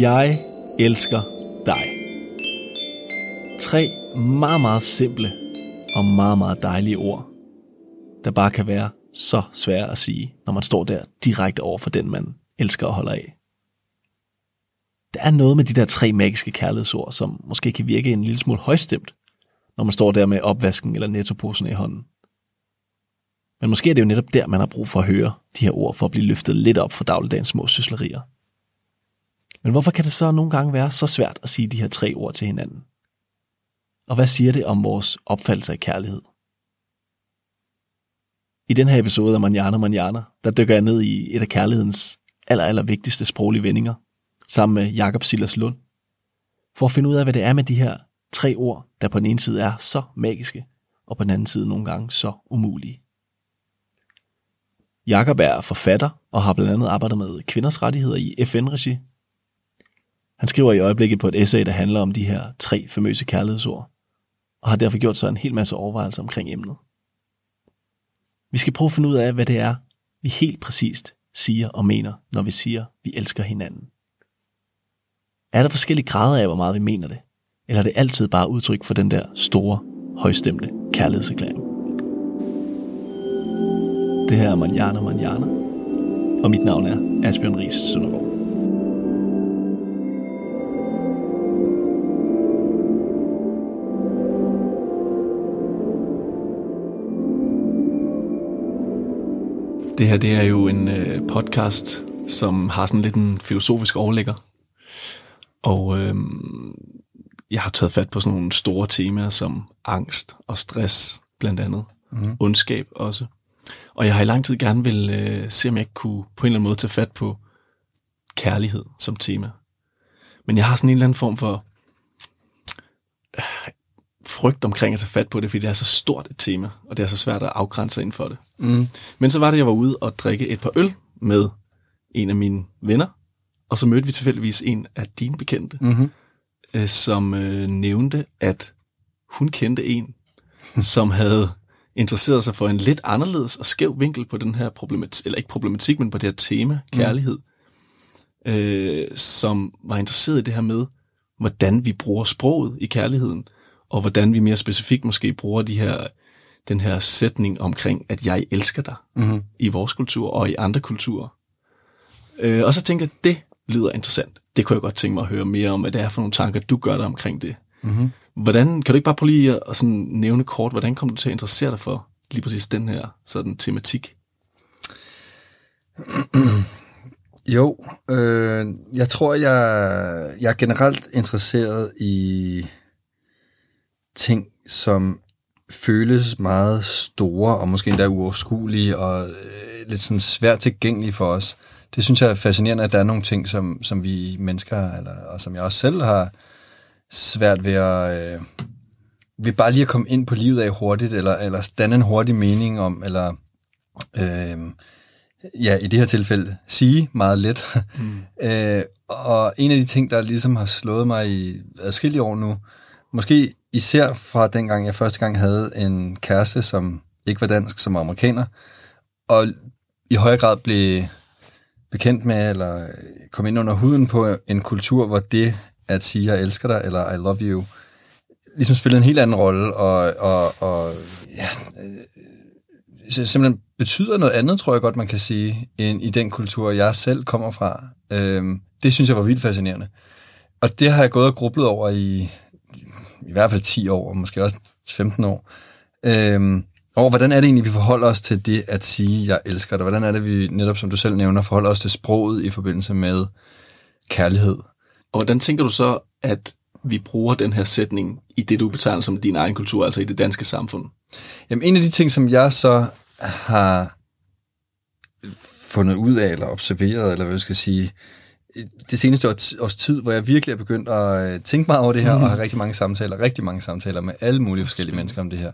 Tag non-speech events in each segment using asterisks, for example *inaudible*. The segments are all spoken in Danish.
Jeg elsker dig. Tre meget, meget simple og meget, meget dejlige ord, der bare kan være så svære at sige, når man står der direkte over for den, man elsker og holder af. Der er noget med de der tre magiske kærlighedsord, som måske kan virke en lille smule højstemt, når man står der med opvasken eller nettoposen i hånden. Men måske er det jo netop der, man har brug for at høre de her ord, for at blive løftet lidt op for dagligdagens små syslerier. Men hvorfor kan det så nogle gange være så svært at sige de her tre ord til hinanden? Og hvad siger det om vores opfattelse af kærlighed? I den her episode af Manjana Manjana, der dykker jeg ned i et af kærlighedens aller, aller vigtigste sproglige vendinger, sammen med Jakob Silas Lund, for at finde ud af, hvad det er med de her tre ord, der på den ene side er så magiske, og på den anden side nogle gange så umulige. Jakob er forfatter og har blandt andet arbejdet med kvinders rettigheder i FN-regi. Han skriver i øjeblikket på et essay, der handler om de her tre famøse kærlighedsord, og har derfor gjort sig en hel masse overvejelser omkring emnet. Vi skal prøve at finde ud af, hvad det er, vi helt præcist siger og mener, når vi siger, vi elsker hinanden. Er der forskellige grader af, hvor meget vi mener det? Eller er det altid bare udtryk for den der store, højstemte kærlighedserklæring? Det her er Manjana Manjana, og mit navn er Asbjørn Ries Søndergaard. Det her det er jo en øh, podcast, som har sådan lidt en filosofisk overlægger. Og øh, jeg har taget fat på sådan nogle store temaer som angst og stress blandt andet. Mm. Ondskab også. Og jeg har i lang tid gerne vil øh, se, om jeg kunne på en eller anden måde tage fat på kærlighed som tema. Men jeg har sådan en eller anden form for frygt omkring at tage fat på det, fordi det er så stort et tema, og det er så svært at afgrænse ind for det. Mm. Men så var det, jeg var ude og drikke et par øl med en af mine venner, og så mødte vi tilfældigvis en af dine bekendte, mm-hmm. øh, som øh, nævnte, at hun kendte en, som havde interesseret sig for en lidt anderledes og skæv vinkel på den her problematik, eller ikke problematik, men på det her tema, kærlighed, mm. øh, som var interesseret i det her med, hvordan vi bruger sproget i kærligheden, og hvordan vi mere specifikt måske bruger de her, den her sætning omkring, at jeg elsker dig mm-hmm. i vores kultur og i andre kulturer. Øh, og så tænker jeg, det lyder interessant. Det kunne jeg godt tænke mig at høre mere om, hvad det er for nogle tanker, du gør dig omkring det. Mm-hmm. Hvordan, kan du ikke bare prøve lige at sådan nævne kort, hvordan kom du til at interessere dig for lige præcis den her sådan tematik? *clears throat* Jo, øh, jeg tror, jeg, jeg er generelt interesseret i ting, som føles meget store og måske endda uoverskuelige og øh, lidt sådan svært tilgængelige for os. Det synes jeg er fascinerende, at der er nogle ting, som, som vi mennesker, eller, og som jeg også selv har svært ved at... Øh, ved bare lige at komme ind på livet af hurtigt, eller, eller danne en hurtig mening om, eller øh, ja, i det her tilfælde, sige meget let. Mm. *laughs* øh, og en af de ting, der ligesom har slået mig i adskillige år nu, måske især fra dengang jeg første gang havde en kæreste, som ikke var dansk, som var amerikaner, og i højere grad blev bekendt med, eller kom ind under huden på en kultur, hvor det at sige, jeg elsker dig, eller I love you, ligesom spillede en helt anden rolle, og, og, og ja, øh, simpelthen betyder noget andet, tror jeg godt, man kan sige, end i den kultur, jeg selv kommer fra. Øhm, det synes jeg var vildt fascinerende. Og det har jeg gået og grublet over i i hvert fald 10 år, og måske også 15 år. Øhm, og hvordan er det egentlig, vi forholder os til det at sige, jeg elsker dig? Hvordan er det, vi netop, som du selv nævner, forholder os til sproget i forbindelse med kærlighed? Og hvordan tænker du så, at vi bruger den her sætning i det, du betegner som din egen kultur, altså i det danske samfund? Jamen, en af de ting, som jeg så har fundet ud af, eller observeret, eller hvad jeg skal sige, det seneste års, års tid, hvor jeg virkelig er begyndt at øh, tænke meget over det her, mm. og have rigtig mange samtaler, rigtig mange samtaler med alle mulige forskellige mennesker om det her,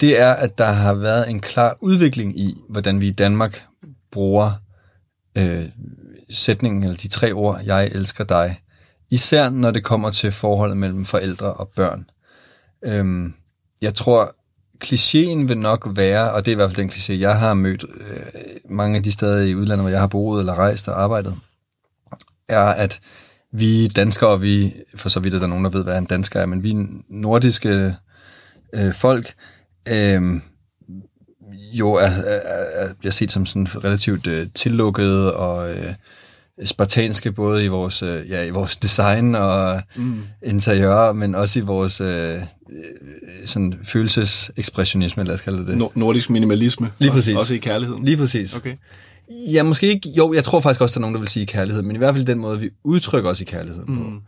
det er, at der har været en klar udvikling i, hvordan vi i Danmark bruger øh, sætningen, eller de tre ord, jeg elsker dig, især når det kommer til forholdet mellem forældre og børn. Øhm, jeg tror, klichéen vil nok være, og det er i hvert fald den kliché, jeg har mødt øh, mange af de steder i udlandet, hvor jeg har boet eller rejst og arbejdet, er, at, vi danskere, vi, for så vidt er der nogen, der ved, hvad en dansker er, men vi nordiske øh, folk, øh, jo er, er, er, bliver set som sådan relativt øh, tillukket og øh, spartanske, både i vores, øh, ja, i vores design og mm. interiør, men også i vores øh, sådan følelsesekspressionisme, lad os kalde det. Nord- nordisk minimalisme. Lige præcis. Også, også i kærligheden. Lige præcis. Okay. Ja, måske ikke. Jo, jeg tror faktisk også, der er nogen, der vil sige kærlighed, men i hvert fald den måde, vi udtrykker os i kærligheden mm. på.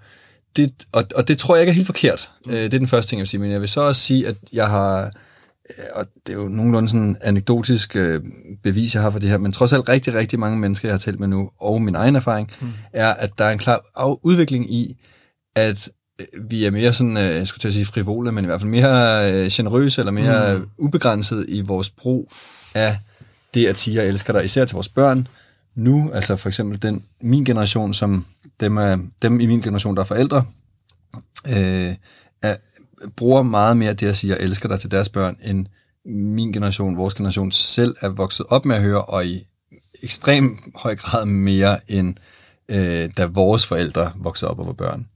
Det, og, og det tror jeg ikke er helt forkert. Mm. Det er den første ting, jeg vil sige. Men jeg vil så også sige, at jeg har, øh, og det er jo nogenlunde sådan anekdotisk øh, bevis, jeg har for det her, men trods alt rigtig, rigtig mange mennesker, jeg har talt med nu, og min egen erfaring, mm. er, at der er en klar udvikling i, at vi er mere sådan, jeg skulle til at sige frivole, men i hvert fald mere øh, generøse, eller mere mm. ubegrænset i vores brug af det at sige, jeg elsker dig, især til vores børn, nu, altså for eksempel den, min generation, som dem, er, dem i min generation, der er forældre, øh, er, bruger meget mere det at sige, jeg elsker dig til deres børn, end min generation, vores generation selv er vokset op med at høre, og i ekstrem høj grad mere end øh, da vores forældre voksede op og var børn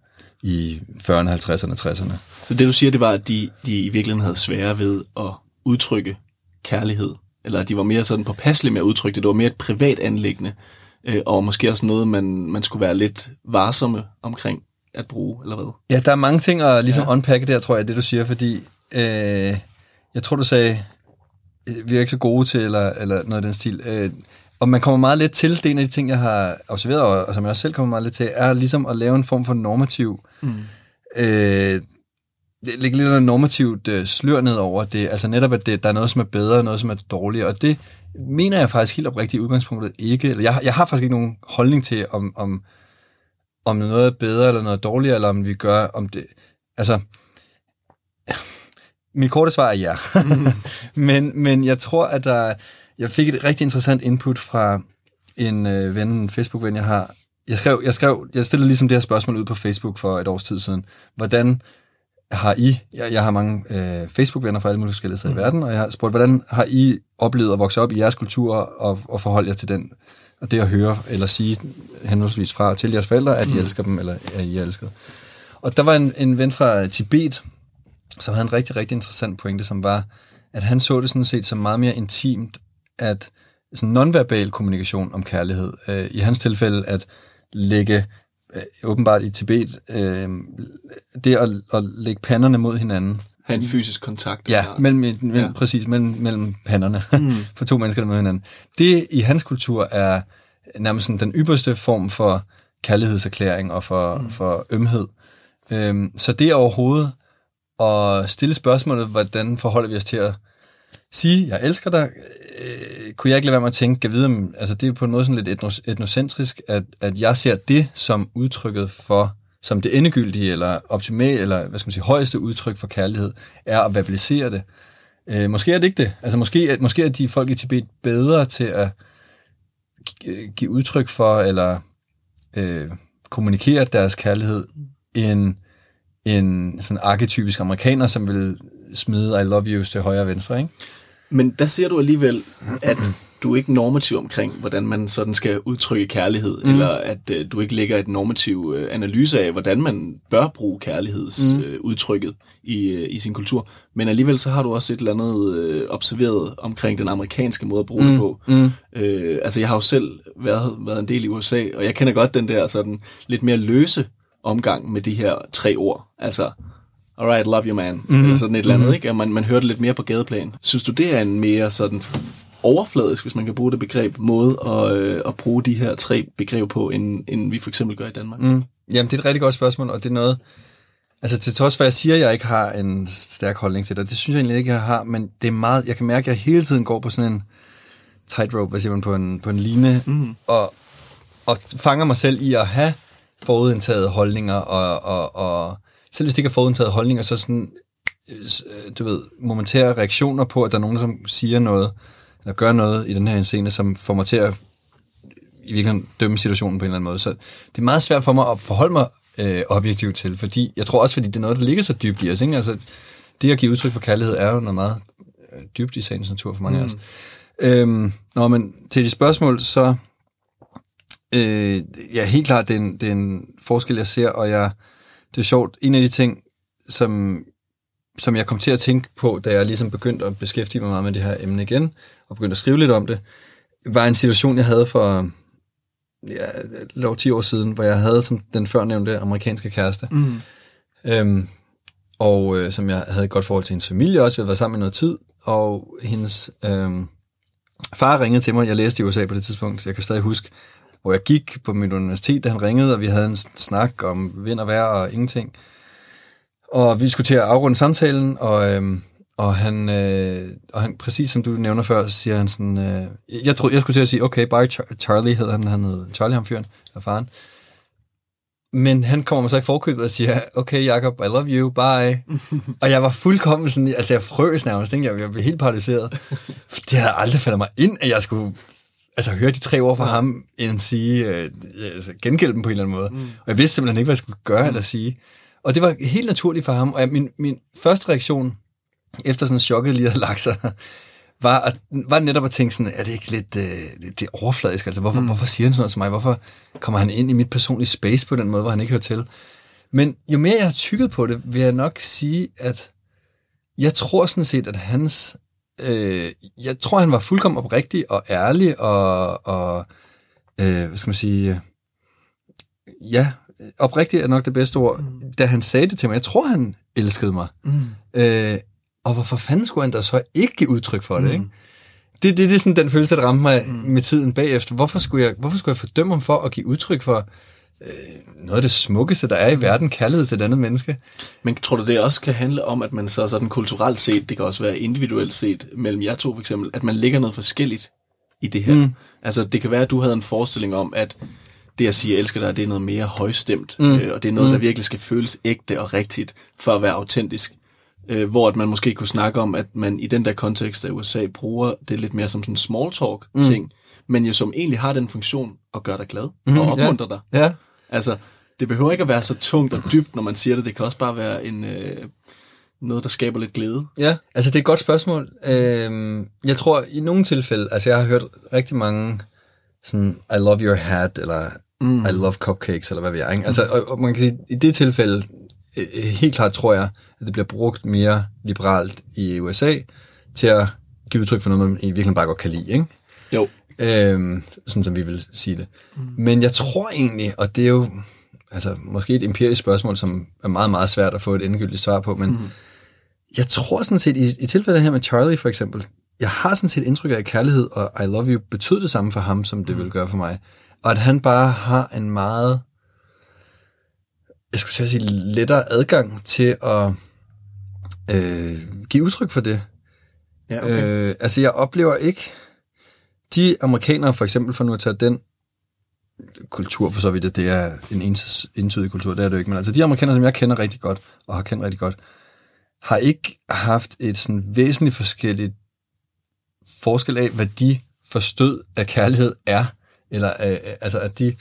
i 40'erne, 50'erne, 60'erne. Så det du siger, det var, at de, de i virkeligheden havde svære ved at udtrykke kærlighed eller de var mere sådan påpasselige med at udtrykke det. Det var mere et privat anlæggende, øh, og måske også noget, man, man skulle være lidt varsomme omkring at bruge, eller hvad? Ja, der er mange ting at ligesom ja. unpacke der, tror jeg, det du siger, fordi øh, jeg tror, du sagde, øh, vi er ikke så gode til, eller, eller noget af den stil. Øh, og man kommer meget lidt til, det er en af de ting, jeg har observeret, og, og som jeg også selv kommer meget lidt til, er ligesom at lave en form for normativ mm. øh, lægge lidt noget normativt øh, slør ned over det. Altså netop, at det, der er noget, som er bedre, og noget, som er dårligere. Og det mener jeg faktisk helt oprigtigt i udgangspunktet ikke. Eller jeg, jeg har faktisk ikke nogen holdning til, om, om, om noget er bedre eller noget dårligere, eller om vi gør om det... Altså, mit korte svar er ja. Mm. *laughs* men, men jeg tror, at der... Jeg fik et rigtig interessant input fra en øh, ven, en Facebook-ven, jeg har. Jeg skrev, jeg skrev, jeg stillede ligesom det her spørgsmål ud på Facebook for et års tid siden. Hvordan har I, jeg, jeg har mange øh, Facebook-venner fra alle mulige forskellige steder mm. i verden, og jeg har spurgt, hvordan har I oplevet at vokse op i jeres kultur og, og forholde jer til den, og det at høre eller sige henholdsvis fra til jeres forældre, at I mm. elsker dem, eller at I elsker. Og der var en, en ven fra Tibet, som havde en rigtig, rigtig interessant pointe, som var, at han så det sådan set som meget mere intimt, at sådan nonverbal kommunikation om kærlighed, øh, i hans tilfælde at lægge åbenbart i Tibet, øh, det at, at lægge panderne mod hinanden. Ha' en fysisk kontakt. Ja, mellem, mellem, ja. præcis, mellem, mellem panderne *laughs* mm. for to mennesker, der mod hinanden. Det i hans kultur er nærmest sådan den ypperste form for kærlighedserklæring og for, mm. for ømhed. Øhm, så det er overhovedet at stille spørgsmålet, hvordan forholder vi os til at sige, jeg elsker dig, øh, kunne jeg ikke lade være med at tænke, at vide, om, altså det er på en måde sådan lidt etnos, etnocentrisk, at, at jeg ser det som udtrykket for, som det endegyldige, eller optimale, eller hvad skal man sige, højeste udtryk for kærlighed, er at verbalisere det. Øh, måske er det ikke det. Altså måske, at, måske er de folk i Tibet bedre til at øh, give udtryk for, eller øh, kommunikere deres kærlighed, end en sådan arketypisk amerikaner, som vil smide I love you til højre og venstre, ikke? Men der ser du alligevel, at du er ikke normativ omkring, hvordan man sådan skal udtrykke kærlighed, mm. eller at uh, du ikke lægger et normativ uh, analyse af, hvordan man bør bruge kærlighedsudtrykket mm. uh, i, uh, i sin kultur. Men alligevel så har du også et eller andet uh, observeret omkring den amerikanske måde at bruge mm. det på. Mm. Uh, altså jeg har jo selv været, været en del i USA, og jeg kender godt den der sådan lidt mere løse omgang med de her tre ord. Altså alright, love you man, mm-hmm. eller sådan et eller andet, mm-hmm. ikke? Og man, man hører det lidt mere på gadeplan. Synes du, det er en mere sådan overfladisk, hvis man kan bruge det begreb, måde at, øh, at bruge de her tre begreber på, end, end vi for eksempel gør i Danmark? Mm. Jamen, det er et rigtig godt spørgsmål, og det er noget, altså til trods for, at jeg siger, at jeg ikke har en stærk holdning til det, det synes jeg egentlig ikke, jeg har, men det er meget, jeg kan mærke, at jeg hele tiden går på sådan en tightrope, hvad siger man, på en, på en line, mm. og, og fanger mig selv i at have forudindtaget holdninger, og, og, og selv hvis det ikke er forudtaget holdninger, så sådan, øh, du ved, momentære reaktioner på, at der er nogen, som siger noget, eller gør noget i den her scene, som får mig til at i virkeligheden dømme situationen på en eller anden måde. Så det er meget svært for mig at forholde mig øh, objektivt til, fordi jeg tror også, fordi det er noget, der ligger så dybt i os. Ikke? Altså, det at give udtryk for kærlighed er jo noget meget øh, dybt i sagens natur for mange mm. af os. Øhm, nå, men til de spørgsmål, så Øh, ja, helt klart, det er, en, det er en forskel, jeg ser, og jeg, det er sjovt. En af de ting, som, som jeg kom til at tænke på, da jeg ligesom begyndte at beskæftige mig meget med det her emne igen, og begyndte at skrive lidt om det, var en situation, jeg havde for ja, lov 10 år siden, hvor jeg havde som den førnævnte amerikanske kæreste. Mm. Øhm, og øh, som jeg havde et godt forhold til hendes familie også. Vi havde været sammen i noget tid, og hendes øhm, far ringede til mig. Jeg læste i USA på det tidspunkt, så jeg kan stadig huske, hvor jeg gik på mit universitet, da han ringede, og vi havde en snak om vind og vejr og ingenting. Og vi skulle til at afrunde samtalen, og, øhm, og, han, øh, og han, præcis som du nævner før, så siger han sådan, øh, jeg, troede, jeg skulle til at sige, okay, bye Char- Charlie, hed han, han hed Charlie, ham fyren, af faren. Men han kommer mig så i forkøbet og siger, okay Jacob, I love you, bye. og jeg var fuldkommen sådan, altså jeg frøs nærmest, ikke? jeg, jeg blev helt paralyseret. Det havde aldrig faldet mig ind, at jeg skulle altså, høre de tre ord fra ham, end sige, øh, altså, gengælde dem på en eller anden måde. Mm. Og jeg vidste simpelthen ikke, hvad jeg skulle gøre eller sige. Og det var helt naturligt for ham, og jeg, min, min første reaktion, efter sådan chokket lige havde lagt sig, var, at, var netop at tænke sådan, er det ikke lidt øh, det er overfladisk? Altså, hvorfor, mm. hvorfor siger han sådan noget til mig? Hvorfor kommer han ind i mit personlige space på den måde, hvor han ikke hører til? Men jo mere jeg har tykket på det, vil jeg nok sige, at jeg tror sådan set, at hans... Øh, jeg tror, han var fuldkommen oprigtig og ærlig og, og øh, hvad skal man sige... Ja, oprigtig er nok det bedste ord, mm. da han sagde det til mig. Jeg tror, han elskede mig. Mm. Øh, og hvorfor fanden skulle han da så ikke give udtryk for det, mm. ikke? Det, det, det er sådan den følelse, der ramte mig mm. med tiden bagefter. Hvorfor skulle, jeg, hvorfor skulle jeg fordømme ham for at give udtryk for øh, noget af det smukkeste, der er i verden, kærlighed til et andet menneske? Men tror du, det også kan handle om, at man så sådan kulturelt set, det kan også være individuelt set, mellem jer to for eksempel, at man ligger noget forskelligt i det her? Mm. Altså, det kan være, at du havde en forestilling om, at det at sige, jeg elsker dig, det er noget mere højstemt, mm. øh, og det er noget, mm. der virkelig skal føles ægte og rigtigt, for at være autentisk øh, hvor at man måske kunne snakke om, at man i den der kontekst af USA bruger det lidt mere som sådan en small talk ting, mm. men jo som egentlig har den funktion at gøre dig glad mm, og opmuntre ja. dig. Ja. Altså, det behøver ikke at være så tungt og dybt, når man siger det. Det kan også bare være en øh, noget, der skaber lidt glæde. Ja, altså det er et godt spørgsmål. Øhm, jeg tror i nogle tilfælde, altså jeg har hørt rigtig mange sådan, I love your hat, eller mm. I love cupcakes, eller hvad ved jeg. Ikke? Altså, og, og man kan sige, i det tilfælde, øh, helt klart tror jeg, at det bliver brugt mere liberalt i USA til at give udtryk for noget, man i virkeligheden bare godt kan lide, ikke? Jo. Øhm, sådan som vi vil sige det. Mm. Men jeg tror egentlig, og det er jo altså, måske et empirisk spørgsmål, som er meget, meget svært at få et endegyldigt svar på, men mm. jeg tror sådan set, i, i tilfældet her med Charlie for eksempel, jeg har sådan set indtryk af, at kærlighed og I love you betød det samme for ham, som det mm. ville gøre for mig. Og at han bare har en meget jeg skulle sige, lettere adgang til at øh, give udtryk for det. Ja, okay. øh, altså, jeg oplever ikke... De amerikanere, for eksempel, for nu at tage den kultur, for så vidt, det er en entydig kultur, det er det jo ikke, men altså de amerikanere, som jeg kender rigtig godt, og har kendt rigtig godt, har ikke haft et sådan væsentligt forskelligt forskel af, hvad de forstod af kærlighed er, eller øh, altså at de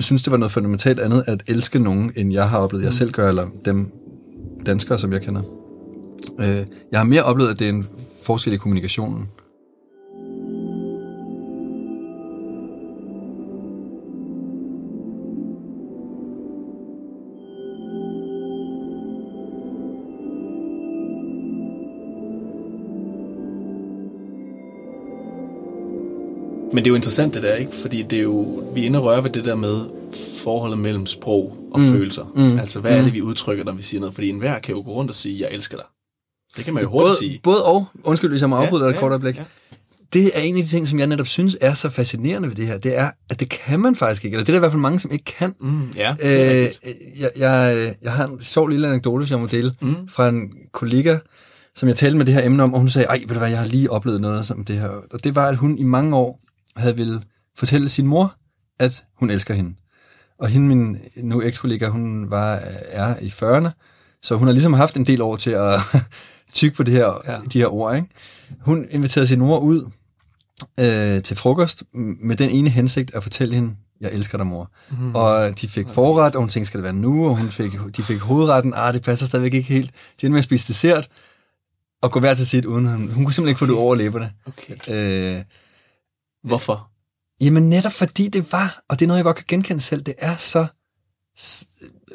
synes, det var noget fundamentalt andet at elske nogen, end jeg har oplevet, jeg mm. selv gør, eller dem danskere, som jeg kender. Øh, jeg har mere oplevet, at det er en forskel i kommunikationen. Men det er jo interessant det der, ikke? Fordi det er jo, vi er inde og røre ved det der med forholdet mellem sprog og mm. følelser. Mm. Altså, hvad er det, mm. vi udtrykker, når vi siger noget? Fordi enhver kan jo gå rundt og sige, jeg elsker dig. Det kan man jo hurtigt både, sige. Både og. Undskyld, hvis jeg må afbryde dig ja, et kort øjeblik. Ja. Det er en af de ting, som jeg netop synes er så fascinerende ved det her. Det er, at det kan man faktisk ikke. Eller det er der i hvert fald mange, som ikke kan. Mm, ja, det er øh, jeg, jeg, jeg har en sjov lille anekdote, hvis jeg må dele, mm. fra en kollega, som jeg talte med det her emne om, og hun sagde, ej, ved du hvad, jeg har lige oplevet noget som det her. Og det var, at hun i mange år havde ville fortælle sin mor, at hun elsker hende. Og hende, min nu ekskollega, hun var, er i 40'erne, så hun har ligesom haft en del år til at *laughs* tykke på det her, ja. de her ord. Ikke? Hun inviterede sin mor ud øh, til frokost med den ene hensigt at fortælle hende, jeg elsker dig, mor. Mm. Og de fik forret, og hun tænkte, skal det være nu? Og hun fik, de fik hovedretten, ah, det passer stadigvæk ikke helt. De endte med at spise dessert, og gå hver til sit uden. Hun, hun kunne simpelthen ikke få det over læberne. Okay. Øh, Hvorfor? Jamen netop fordi det var, og det er noget, jeg godt kan genkende selv, det er så,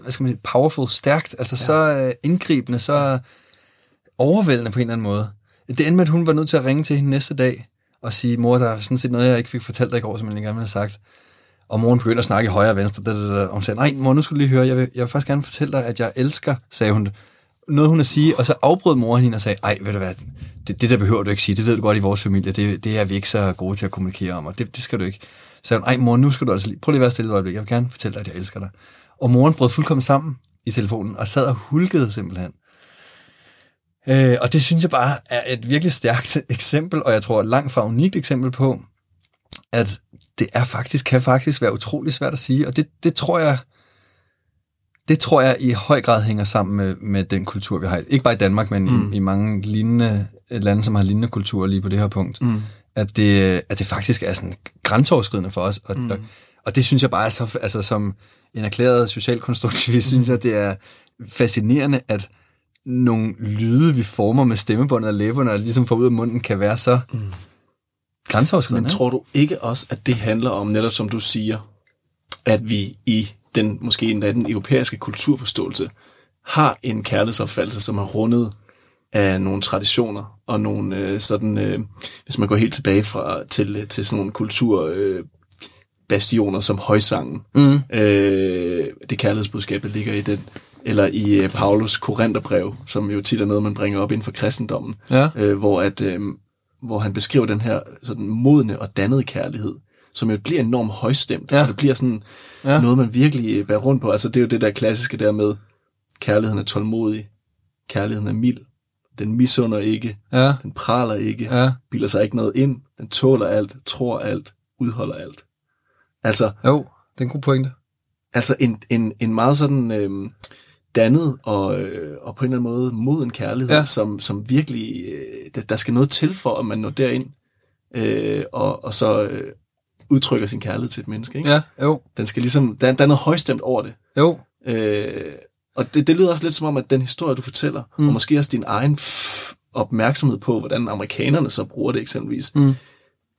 hvad skal man sige, powerful, stærkt, altså ja. så øh, indgribende, så overvældende på en eller anden måde. Det endte med, at hun var nødt til at ringe til hende næste dag og sige, mor, der er sådan set noget, jeg ikke fik fortalt dig i går, som jeg gerne ville have sagt. Og moren begyndte at snakke i højre og venstre, da, da, da, og hun sagde, nej mor, nu skal du lige høre, jeg vil, jeg vil faktisk gerne fortælle dig, at jeg elsker, sagde hun. Noget hun at sige, og så afbrød moren hende og sagde, ej, ved du hvad, det, det der behøver du ikke sige, det ved du godt i vores familie, det, det er vi ikke så gode til at kommunikere om, og det, det skal du ikke. Så sagde hun, ej mor, nu skal du altså lige, prøv lige at være stille et øjeblik, jeg vil gerne fortælle dig, at jeg elsker dig. Og moren brød fuldkommen sammen i telefonen, og sad og hulkede simpelthen. Øh, og det synes jeg bare er et virkelig stærkt *laughs* eksempel, og jeg tror langt fra unikt eksempel på, at det er faktisk, kan faktisk være utrolig svært at sige, og det, det tror jeg, det tror jeg i høj grad hænger sammen med, med den kultur, vi har. Ikke bare i Danmark, men mm. i, i mange lignende lande, som har lignende kulturer lige på det her punkt. Mm. At, det, at det faktisk er sådan grænseoverskridende for os. Og, mm. og, og det synes jeg bare er så, altså som en erklæret socialkonstruktivist, synes jeg, det er fascinerende, at nogle lyde, vi former med stemmebåndet og læberne, og ligesom får ud af munden, kan være så mm. grænseoverskridende. Men tror du ikke også, at det handler om, netop som du siger, at vi i den måske endda den europæiske kulturforståelse har en kærlighedsopfattelse, som er rundet af nogle traditioner og nogle øh, sådan, øh, hvis man går helt tilbage fra til, til sådan nogle kultur øh, bastioner som højsangen. Mm. Øh, det kærlighedsbudskab, der ligger i den. Eller i øh, Paulus Korintherbrev, som jo tit er noget, man bringer op inden for kristendommen. Ja. Øh, hvor, at, øh, hvor han beskriver den her sådan modne og dannede kærlighed, som jo bliver enormt højstemt, Ja. og det bliver sådan Ja. noget, man virkelig øh, bærer rundt på. Altså det er jo det der klassiske der med, kærligheden er tålmodig, kærligheden er mild, den misunder ikke, Ja, den praler ikke, ja. bilder sig ikke noget ind, den tåler alt, tror alt, udholder alt. Altså, Jo, det er en god pointe. altså en, en, en meget sådan øhm, dannet og, øh, og på en eller anden måde moden kærlighed, ja. som, som virkelig, øh, der, der skal noget til for, at man når derind, øh, og, og så øh, udtrykker sin kærlighed til et menneske. Ikke? Ja, jo, Den skal ligesom, der, der er noget højstemt over det. jo. Øh, og det, det lyder også lidt som om, at den historie, du fortæller, mm. og måske også din egen opmærksomhed på, hvordan amerikanerne så bruger det eksempelvis, Mm.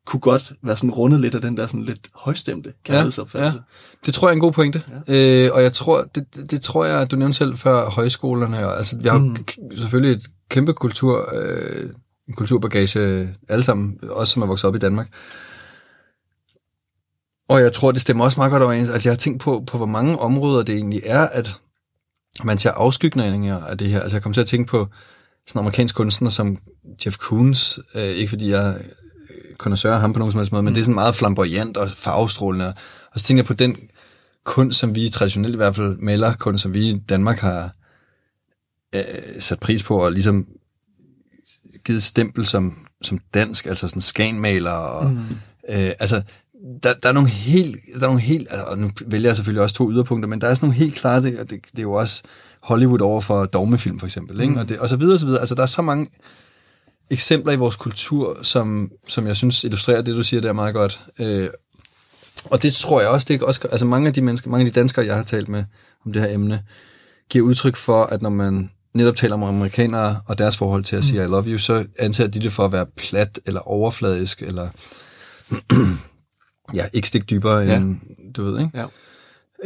kunne godt være sådan rundet lidt af den der sådan lidt højstemte kærlighedsopfattelse. Det tror jeg er en god pointe. Ja. Øh, og jeg tror, det, det, det tror jeg, du nævnte selv før højskolerne. Og, altså, vi har mm. selvfølgelig et kæmpe kultur, øh, en kulturbagage alle sammen, også som er vokset op i Danmark. Og jeg tror, det stemmer også meget godt overens. Altså, jeg har tænkt på, på hvor mange områder det egentlig er, at man ser afskygninger af det her. Altså, jeg kom til at tænke på sådan amerikansk kunstner som Jeff Koons, øh, ikke fordi jeg konnoisseur af ham på nogen som helst måde, men det er sådan meget flamboyant og farvestrålende. Og så tænker jeg på den kunst, som vi traditionelt i hvert fald maler, kunst, som vi i Danmark har øh, sat pris på, og ligesom givet stempel som, som dansk, altså sådan skanmaler, og mm. øh, altså, der, der er nogle helt, der er nogle helt, og nu vælger jeg selvfølgelig også to yderpunkter, men der er sådan nogle helt klare, det, det, det er jo også Hollywood over for dogmefilm for eksempel, ikke? Mm. Og, det, og så videre, og så videre. Altså, der er så mange eksempler i vores kultur, som, som jeg synes illustrerer det, du siger der meget godt. Øh, og det tror jeg også, det er også, altså mange af de mennesker, mange af de danskere, jeg har talt med om det her emne, giver udtryk for, at når man netop taler om amerikanere og deres forhold til at sige I love you, så antager de det for at være plat eller overfladisk, eller *clears throat* ja, ikke stik dybere Ja. end, du ved, ikke? Ja.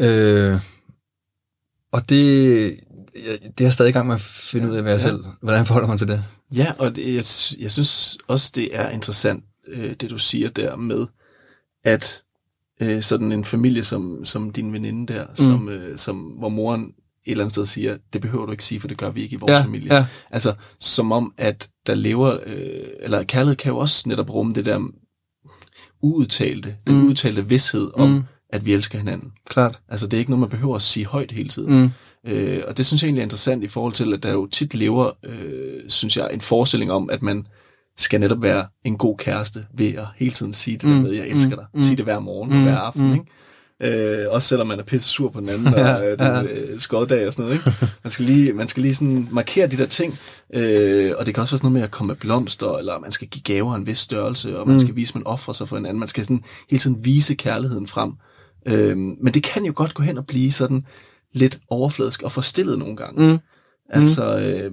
Øh, og det, det er stadig i gang med at finde ud af, hvad jeg Ja. selv, hvordan forholder man til det. Ja, og det, jeg, jeg synes også, det er interessant, øh, det du siger der med, at øh, sådan en familie som, som din veninde der, mm. som, øh, som, hvor moren et eller andet sted siger, det behøver du ikke sige, for det gør vi ikke i vores Ja, familie. ja. Altså, som om, at der lever, øh, eller kærlighed kan jo også netop rumme det der uudtalte, den Mm. udtalte vidshed om, Mm. at vi elsker hinanden. Klart. Altså, det er ikke noget, man behøver at sige højt hele tiden. Mm. Øh, og det synes jeg egentlig er interessant i forhold til, at der jo tit lever, øh, synes jeg, en forestilling om, at man skal netop være en god kæreste ved at hele tiden sige det der Mm, med, jeg elsker dig. mm, Sige det hver morgen og mm, hver aften, mm. ikke? Øh, også selvom man er pisse sur på den anden, og *laughs* øh, den øh, skoddag og sådan noget, ikke? Man skal lige, man skal lige sådan markere de der ting, øh, og det kan også være sådan noget med at komme med blomster, eller man skal give gaver en vis størrelse, og man Mm. skal vise, at man offrer sig for hinanden. Man skal sådan hele tiden vise kærligheden frem. Øh, men det kan jo godt gå hen og blive sådan lidt overfladisk og forstillet nogle gange. Mm. Altså, øh,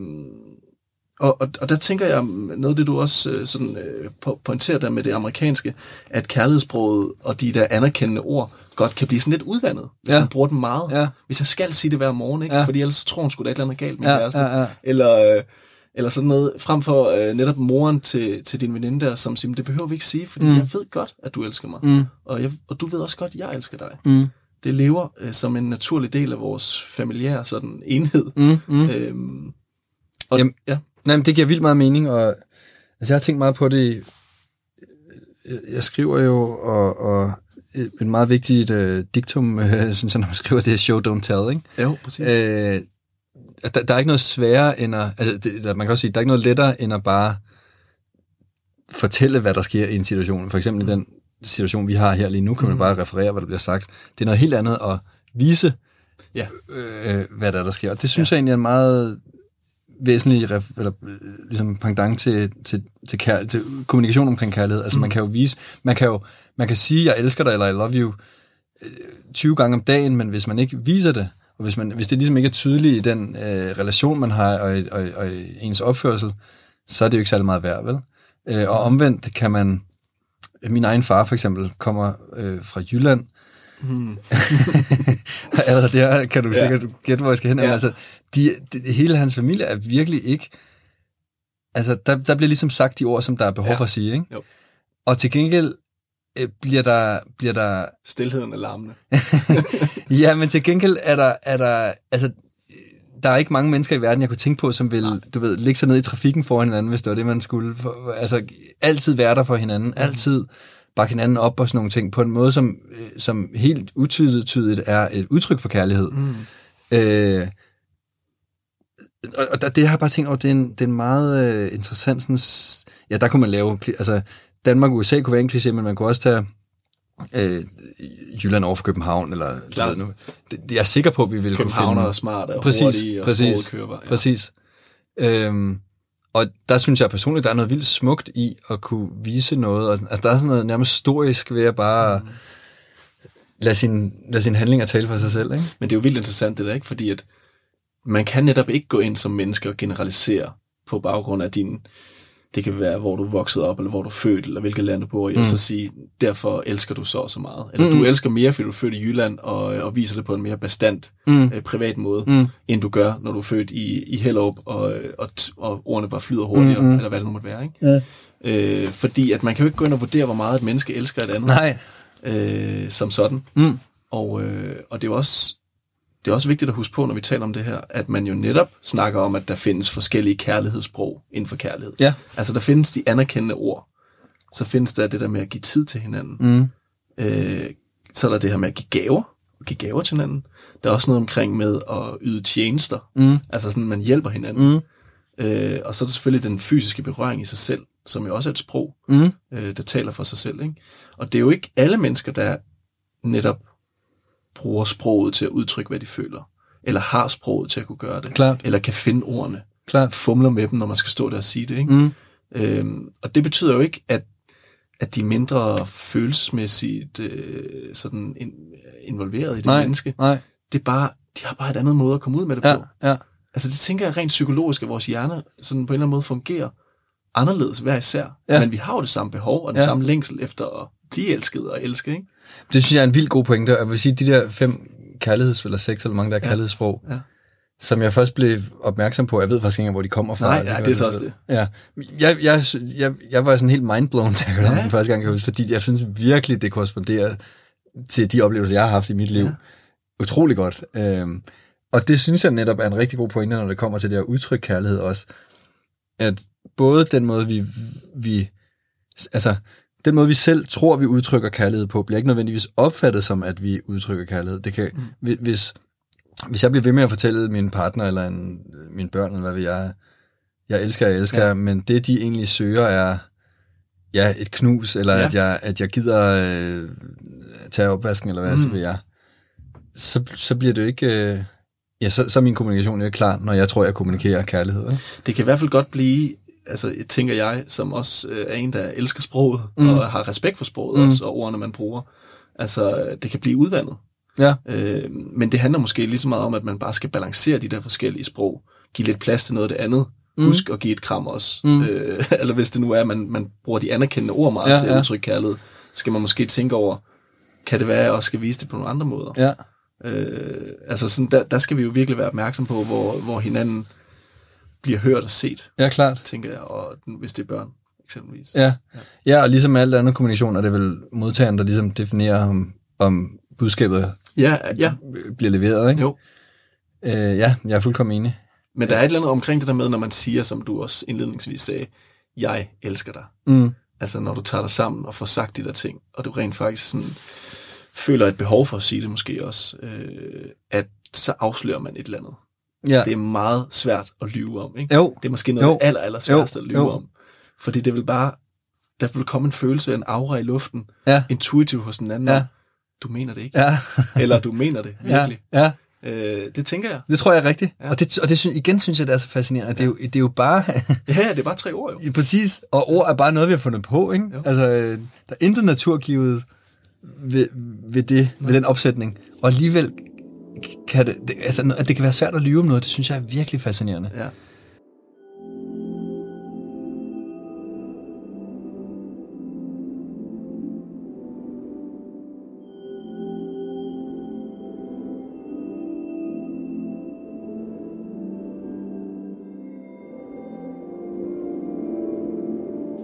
Og, og, og der tænker jeg, noget af det du også øh, sådan, øh, po- pointerer der med det amerikanske, at kærlighedssproget og de der anerkendende ord godt kan blive sådan lidt udvandet, hvis Ja. man bruger dem meget. Ja. Hvis jeg skal sige det hver morgen, ikke? Ja. fordi ellers så tror hun sgu da et eller andet galt med Ja, kæreste. ja, ja. Eller, øh, eller sådan noget, frem for øh, netop moren til, til din veninde der, som siger, det behøver vi ikke sige, fordi mm. jeg ved godt, at du elsker mig. Mm. Og, jeg, og du ved også godt, at jeg elsker dig. Mm. Det lever øh, som en naturlig del af vores familiære sådan, enhed. Mm. Mm. Øhm, og, Jamen, ja. Nej, men det giver vildt meget mening, og altså, jeg har tænkt meget på det. Jeg- Jeg skriver jo, og, og et et meget vigtigt øh, diktum, øh, *laughs* synes jeg, når man skriver, det er show, don't tell, ikke? Jo, præcis. Øh, der, der er ikke noget sværere end at... Altså, det, man kan også sige, der er ikke noget lettere end at bare fortælle, hvad der sker i en situation. For eksempel i den situation, vi har her lige nu, kan man bare referere, hvad der bliver sagt. Det er noget helt andet at vise, Ja. øh, hvad der, er, der sker. Og det synes ja. jeg egentlig er en meget væsentlig ref, eller, øh, ligesom pendant til, til, til, kær, til kommunikation omkring kærlighed. Altså mm. man kan jo vise, man kan jo man kan sige, jeg elsker dig, eller I love you, øh, 20 gange om dagen, men hvis man ikke viser det, og hvis, man, hvis det ligesom ikke er tydeligt i den øh, relation, man har, og, og, og ens opførsel, så er det jo ikke særlig meget værd, vel? Øh, og omvendt kan man, min egen far for eksempel kommer øh, fra Jylland, Hmm. *laughs* Allerede der kan du Ja. sikkert gætte, hvor jeg skal hen. Ja. Altså, de, de, hele hans familie er virkelig ikke... Altså, der, der bliver ligesom sagt de ord, som der er behov Ja. for at sige, ikke? Jo. Og til gengæld øh, bliver der, bliver der... Stilheden er larmende. *laughs* Ja, men til gengæld er der... Er der altså, der er ikke mange mennesker i verden, jeg kunne tænke på, som vil, du ved, ligge sig ned i trafikken foran hinanden, hvis det var det, man skulle. For, altså, altid være der for hinanden. Altid bakke hinanden op og sådan nogle ting, på en måde, som, øh, som helt utydeligt er et udtryk for kærlighed. Mm. Øh, og, og der- det har jeg bare tænkt over, det er en, det er en meget øh, interessant, sådan, ja, der kunne man lave, altså Danmark og USA kunne være en kliché, men man kunne også tage øh, Jylland over for København, eller du Klart. ved nu, det, jeg er sikker på, at vi ville kunne finde... er smarte og Præcis, hurtige, og præcis. Ja. Præcis. Øhm, og der synes jeg personligt, der er noget vildt smukt i at kunne vise noget. Og, altså, der er sådan noget nærmest storisk ved at bare mm. lade, sin, lade sine handlinger tale for sig selv, ikke? Men det er jo vildt interessant det der, ikke? Fordi at man kan netop ikke gå ind som menneske og generalisere på baggrund af din... Det kan være, hvor du vokset op, eller hvor du er født, eller hvilket land du bor i, mm. og så sige, derfor elsker du så og så meget. Eller mm. du elsker mere, fordi du er født i Jylland, og, og viser det på en mere bestandt, mm. øh, privat måde, mm. end du gør, når du er født i, i Hellerup, og, og, og ordene bare flyder hurtigere, mm. eller hvad det nu måtte være. Ikke? Ja. Øh, fordi at man kan jo ikke gå ind og vurdere, hvor meget et menneske elsker et andet. Nej. øh, som sådan. Mm. Og, øh, og det er jo også det er også vigtigt at huske på, når vi taler om det her, at man jo netop snakker om, at der findes forskellige kærlighedssprog inden for kærlighed. Ja. Altså, der findes de anerkendende ord. Så findes der det der med at give tid til hinanden. Mm. Øh, så er der det her med at give gaver. Give gaver til hinanden. Der er også noget omkring med at yde tjenester. Mm. Altså sådan, man hjælper hinanden. Mm. Øh, og så er der selvfølgelig den fysiske berøring i sig selv, som jo også er et sprog, Mm. øh, der taler for sig selv. Ikke? Og det er jo ikke alle mennesker, der netop bruger sproget til at udtrykke, hvad de føler. Eller har sproget til at kunne gøre det. Klart. Eller kan finde ordene. Klart. Fumler med dem, når man skal stå der og sige det. Ikke? Mm. Øhm, og det betyder jo ikke, at, at de er mindre følelsesmæssigt øh, sådan in, involveret i det Nej, menneske. nej. Det er bare, de har bare et andet måde at komme ud med det Ja, på. ja. Altså det tænker jeg rent psykologisk, at vores hjerne sådan på en eller anden måde fungerer anderledes hver især. Ja. Men vi har jo det samme behov og den Ja. samme længsel efter at blive elsket og elske. Ikke? Det synes jeg er en vild god pointe. Jeg vil sige, de der fem kærligheds, eller seks, eller mange der er Ja. kærlighedssprog, Ja. som jeg først blev opmærksom på, jeg ved faktisk ikke hvor de kommer fra. Nej, ja, det er så også det. Ja. Jeg, jeg, jeg, jeg var sådan helt mindblown, da jeg hørte Ja. den første gang, jeg huske, fordi jeg synes virkelig, det korresponderer til de oplevelser, jeg har haft i mit liv. Ja. Utrolig godt. Øhm, og det synes jeg netop er en rigtig god pointe, når det kommer til det at udtrykke kærlighed også. At både den måde, vi, vi altså, den måde, vi selv tror, vi udtrykker kærlighed på, bliver ikke nødvendigvis opfattet som, at vi udtrykker kærlighed. Det kan, mm. hvis, hvis jeg bliver ved med at fortælle min partner, eller en, mine børn, eller hvad ved jeg, jeg elsker, jeg elsker, ja. men det, de egentlig søger, er ja, et knus, eller Ja. at, jeg, at jeg gider øh, tage opvasken, eller hvad mm. så vil jeg. Så, så bliver det jo ikke... Øh, ja, så, så er min kommunikation jo ikke klar, når jeg tror, jeg kommunikerer kærlighed. Ikke? Det kan i hvert fald godt blive, altså tænker jeg, som også øh, er en, der elsker sproget, mm. og har respekt for sproget mm. også, og ordene, man bruger. Altså, det kan blive udvandet. Ja. Øh, men det handler måske lige så meget om, at man bare skal balancere de der forskellige sprog, give lidt plads til noget af det andet, husk at give et kram også. Mm. Øh, *laughs* eller hvis det nu er, at man, man bruger de anerkendende ord meget Ja, til at udtrykke kærlighed, skal man måske tænke over, kan det være, at jeg også skal vise det på nogle andre måder? Ja. Øh, altså sådan, der, der skal vi jo virkelig være opmærksom på, hvor, hvor hinanden bliver hørt og set, Ja, klart. tænker jeg, og hvis det er børn, eksempelvis. Ja. ja, og ligesom med alt andet kommunikation, er det vel modtageren, der ligesom definerer, om, om budskabet Ja, ja, bliver leveret, ikke? jo. Øh, ja, jeg er fuldkommen enig. Men der er et eller andet omkring det der med, når man siger, som du også indledningsvis sagde, jeg elsker dig. Mm. Altså når du tager dig sammen og får sagt de der ting, og du rent faktisk sådan føler et behov for at sige det måske også, øh, at så afslører man et eller andet. Ja. Det er meget svært at lyve om, ikke? Jo. Det er måske noget af det aller, aller sværeste Jo. at lyve Jo. om. Fordi det vil bare, der vil komme en følelse af en aura i luften, Ja. intuitivt hos den anden, Ja. ja. du mener det ikke. Ja. *laughs* Eller du mener det, ja. virkelig. ja. Øh, det tænker jeg. Det tror jeg er rigtigt. Ja. Ja. Og, det, og det, igen synes jeg, det er så fascinerende. Det, er jo, det er jo bare... *laughs* Ja, det er bare tre ord jo. præcis. Og ord er bare noget, vi har fundet på, ikke? Jo. Altså, der er intet naturgivet ved, ved, det, ved den opsætning. Og alligevel kan det, det, altså, at det kan være svært at lyve om noget, det synes jeg er virkelig fascinerende. Ja.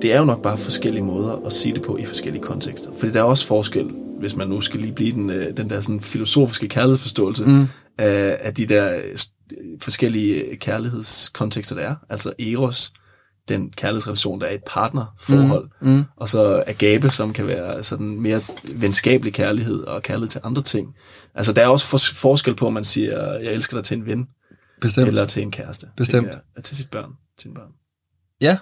det er jo nok bare forskellige måder at sige det på i forskellige kontekster. Fordi der er også forskel, hvis man nu skal lige blive den, øh, den der sådan filosofiske kærlighedsforståelse mm. af, af de der øh, forskellige kærlighedskontekster, der er. Altså eros, den kærlighedsrelation, der er et partnerforhold, mm. Mm. og så agape, som kan være sådan mere venskabelig kærlighed og kærlighed til andre ting. Altså der er også for- forskel på, om man siger, jeg elsker dig til en ven, Bestemt. eller til en kæreste. Bestemt. Jeg, til sit børn. Til en børn. Ja.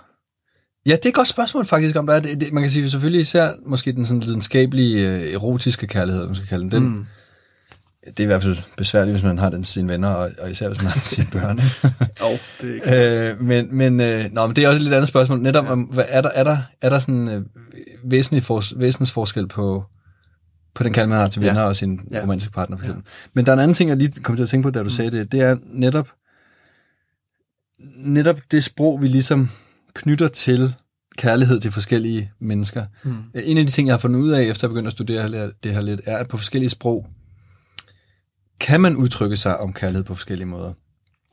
Ja, det er et godt spørgsmål faktisk, om der er det, det, man kan sige selvfølgelig især måske den sådan lidenskabelige, øh, erotiske kærlighed, man skal kalde den. den mm. Det er i hvert fald besværligt, hvis man har den til sine venner, og, og især hvis man har den til sine børn. *laughs* Jo, det er ikke øh, men, men, øh, nå, men det er også et lidt andet spørgsmål. Netop, ja. om, hvad, er, der, er, der, er der sådan øh, væsentlig fors, væsensforskel på, på den kærlighed, man har til venner Ja. og sin Ja. romantiske partner, for eksempel. Men der er en anden ting, jeg lige kom til at tænke på, da du mm. sagde det. Det er netop, netop det sprog, vi ligesom knytter til kærlighed til forskellige mennesker. Mm. En af de ting, jeg har fundet ud af, efter jeg begyndte at studere det her lidt, er, at på forskellige sprog, kan man udtrykke sig om kærlighed på forskellige måder.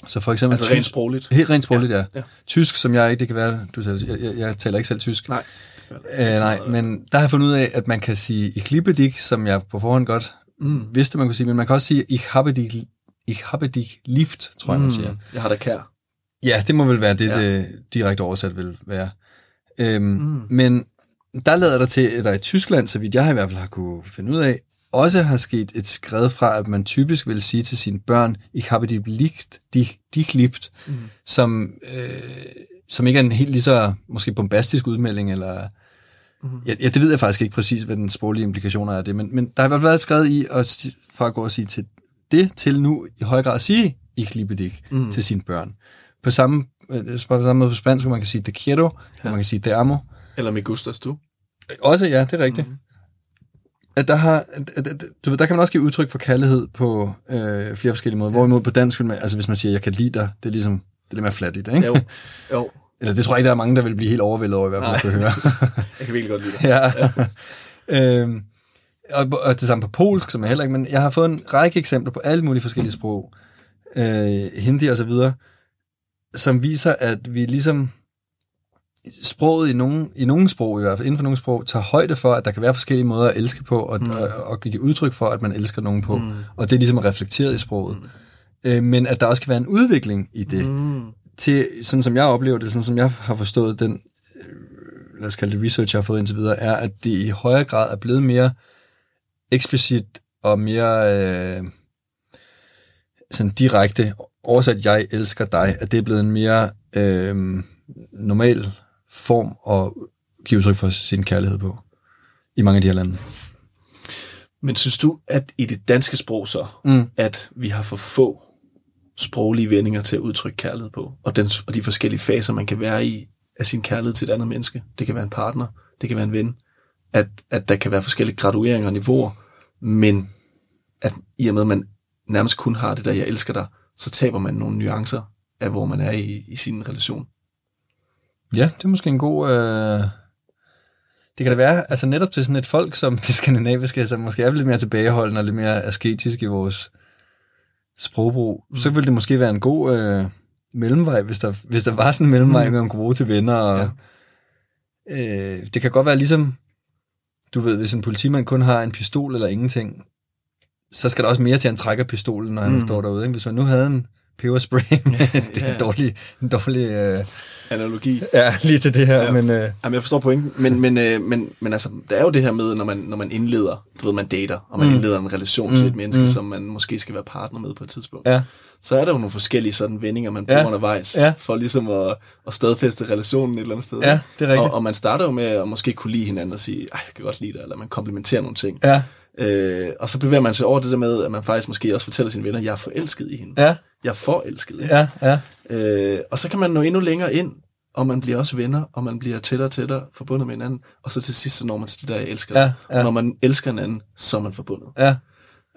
Så for eksempel... Altså rent sprogligt. Helt rent sprogligt, ja. ja. ja. Tysk, som jeg ikke, det kan være, du sagde, jeg, jeg, jeg taler ikke selv tysk. Nej. Øh, nej, men der har jeg fundet ud af, at man kan sige ich liebe dich, som jeg på forhånd godt mm. vidste, man kunne sige, men man kan også sige ich habe dich, ich habe dich liebt, tror jeg, man siger. Jeg har da kær. Ja, det må vel være det, ja. det direkte oversat vil være. Øhm, mm. Men der lader der til, der i Tyskland, så vidt jeg i hvert fald har kunne finde ud af, også har sket et skred fra, at man typisk vil sige til sine børn, ich habe dich liebt, dich, dich liebt, mm. som, øh, som ikke er en helt lige så måske bombastisk udmelding, eller mm. ja, ja, det ved jeg faktisk ikke præcis, hvad den sproglige implikationer er af det, men, men der har i hvert fald været et skred i, at, fra at gå og sige til det, til nu i høj grad at sige, ich liebe dich, mm. til sine børn. På samme, på samme måde på spansk, man kan sige te quiero, ja. man kan sige te amo. Eller me gustas du. Også, ja, det er rigtigt. Mm. At der, har, at, du ved, der kan man også give udtryk for kærlighed på øh, flere forskellige måder. Hvorimod på dansk, man, altså hvis man siger, jeg kan lide dig, det er ligesom, det er lidt mere flattigt, ikke? Jo, jo. *laughs* Eller det tror jeg ikke, der er mange, der vil blive helt overvældet over, i hvert fald, at høre. *laughs* jeg kan virkelig godt lide det. ja. *laughs* øhm, og, og det samme på polsk, som jeg heller ikke, men jeg har fået en række eksempler på alle mulige forskellige sprog, øh, hindi og så videre, som viser, at vi ligesom sproget i nogle, i nogle sprog, i hvert fald inden for nogle sprog, tager højde for, at der kan være forskellige måder at elske på, og, mm. og, og give udtryk for, at man elsker nogen på. Mm. Og det er ligesom reflekteret i sproget. Mm. Øh, men at der også kan være en udvikling i det. Mm. Til, sådan som jeg oplever det, sådan som jeg har forstået den, lad os kalde det research, jeg har fået indtil videre, er, at det i højere grad er blevet mere eksplicit og mere øh, sådan direkte oversat, jeg elsker dig, at det er blevet en mere øh, normal form at give udtryk for sin kærlighed på i mange af de her lande. Men synes du, at i det danske sprog så, mm. at vi har for få sproglige vendinger til at udtrykke kærlighed på, og, den, og de forskellige faser, man kan være i af sin kærlighed til et andet menneske. Det kan være en partner, det kan være en ven. At, at der kan være forskellige gradueringer og niveauer, men at i og med, at man nærmest kun har det der, jeg elsker dig, så taber man nogle nuancer af hvor man er i, i sin relation. Ja, det er måske en god... Øh... Det kan da være, altså netop til sådan et folk som de skandinaviske, som måske er lidt mere tilbageholdende og lidt mere asketisk i vores sprogbrug, mm. så ville det måske være en god øh, mellemvej, hvis der, hvis der var sådan en mellemvej, mm. man kunne bruge til venner. Og, ja. øh, det kan godt være ligesom, du ved, hvis en politimand kun har en pistol eller ingenting, så skal der også mere til, at han trækker pistolen, når han mm. står derude. Ikke? Hvis man nu havde en peberspray, *laughs* det er en dårlig, en dårlig øh, analogi. Ja, lige til det her. Ja. Men, øh, Jamen, jeg forstår pointen, men, men, øh, men, men altså, der er jo det her med, når man, når man indleder, du ved, man dater, og man mm. indleder en relation mm. til et menneske, mm. som man måske skal være partner med på et tidspunkt. Ja. Så er der jo nogle forskellige sådan vendinger, man bruger ja. undervejs, ja. for ligesom at, at stadfæste relationen et eller andet sted. Ja, det er rigtigt. Og, og man starter jo med at måske kunne lide hinanden og sige, jeg kan godt lide dig, eller man komplementerer nogle ting. Ja. Øh, og så bevæger man sig over det der med, at man faktisk måske også fortæller sine venner, jeg er forelsket i hende. Ja. Jeg er forelsket i hende. Ja, ja. Øh, og så kan man nå endnu længere ind, og man bliver også venner, og man bliver tættere og tættere forbundet med hinanden, og så til sidst så når man til det der, jeg elsker ja, ja. Og når man elsker hinanden, så er man forbundet. Ja.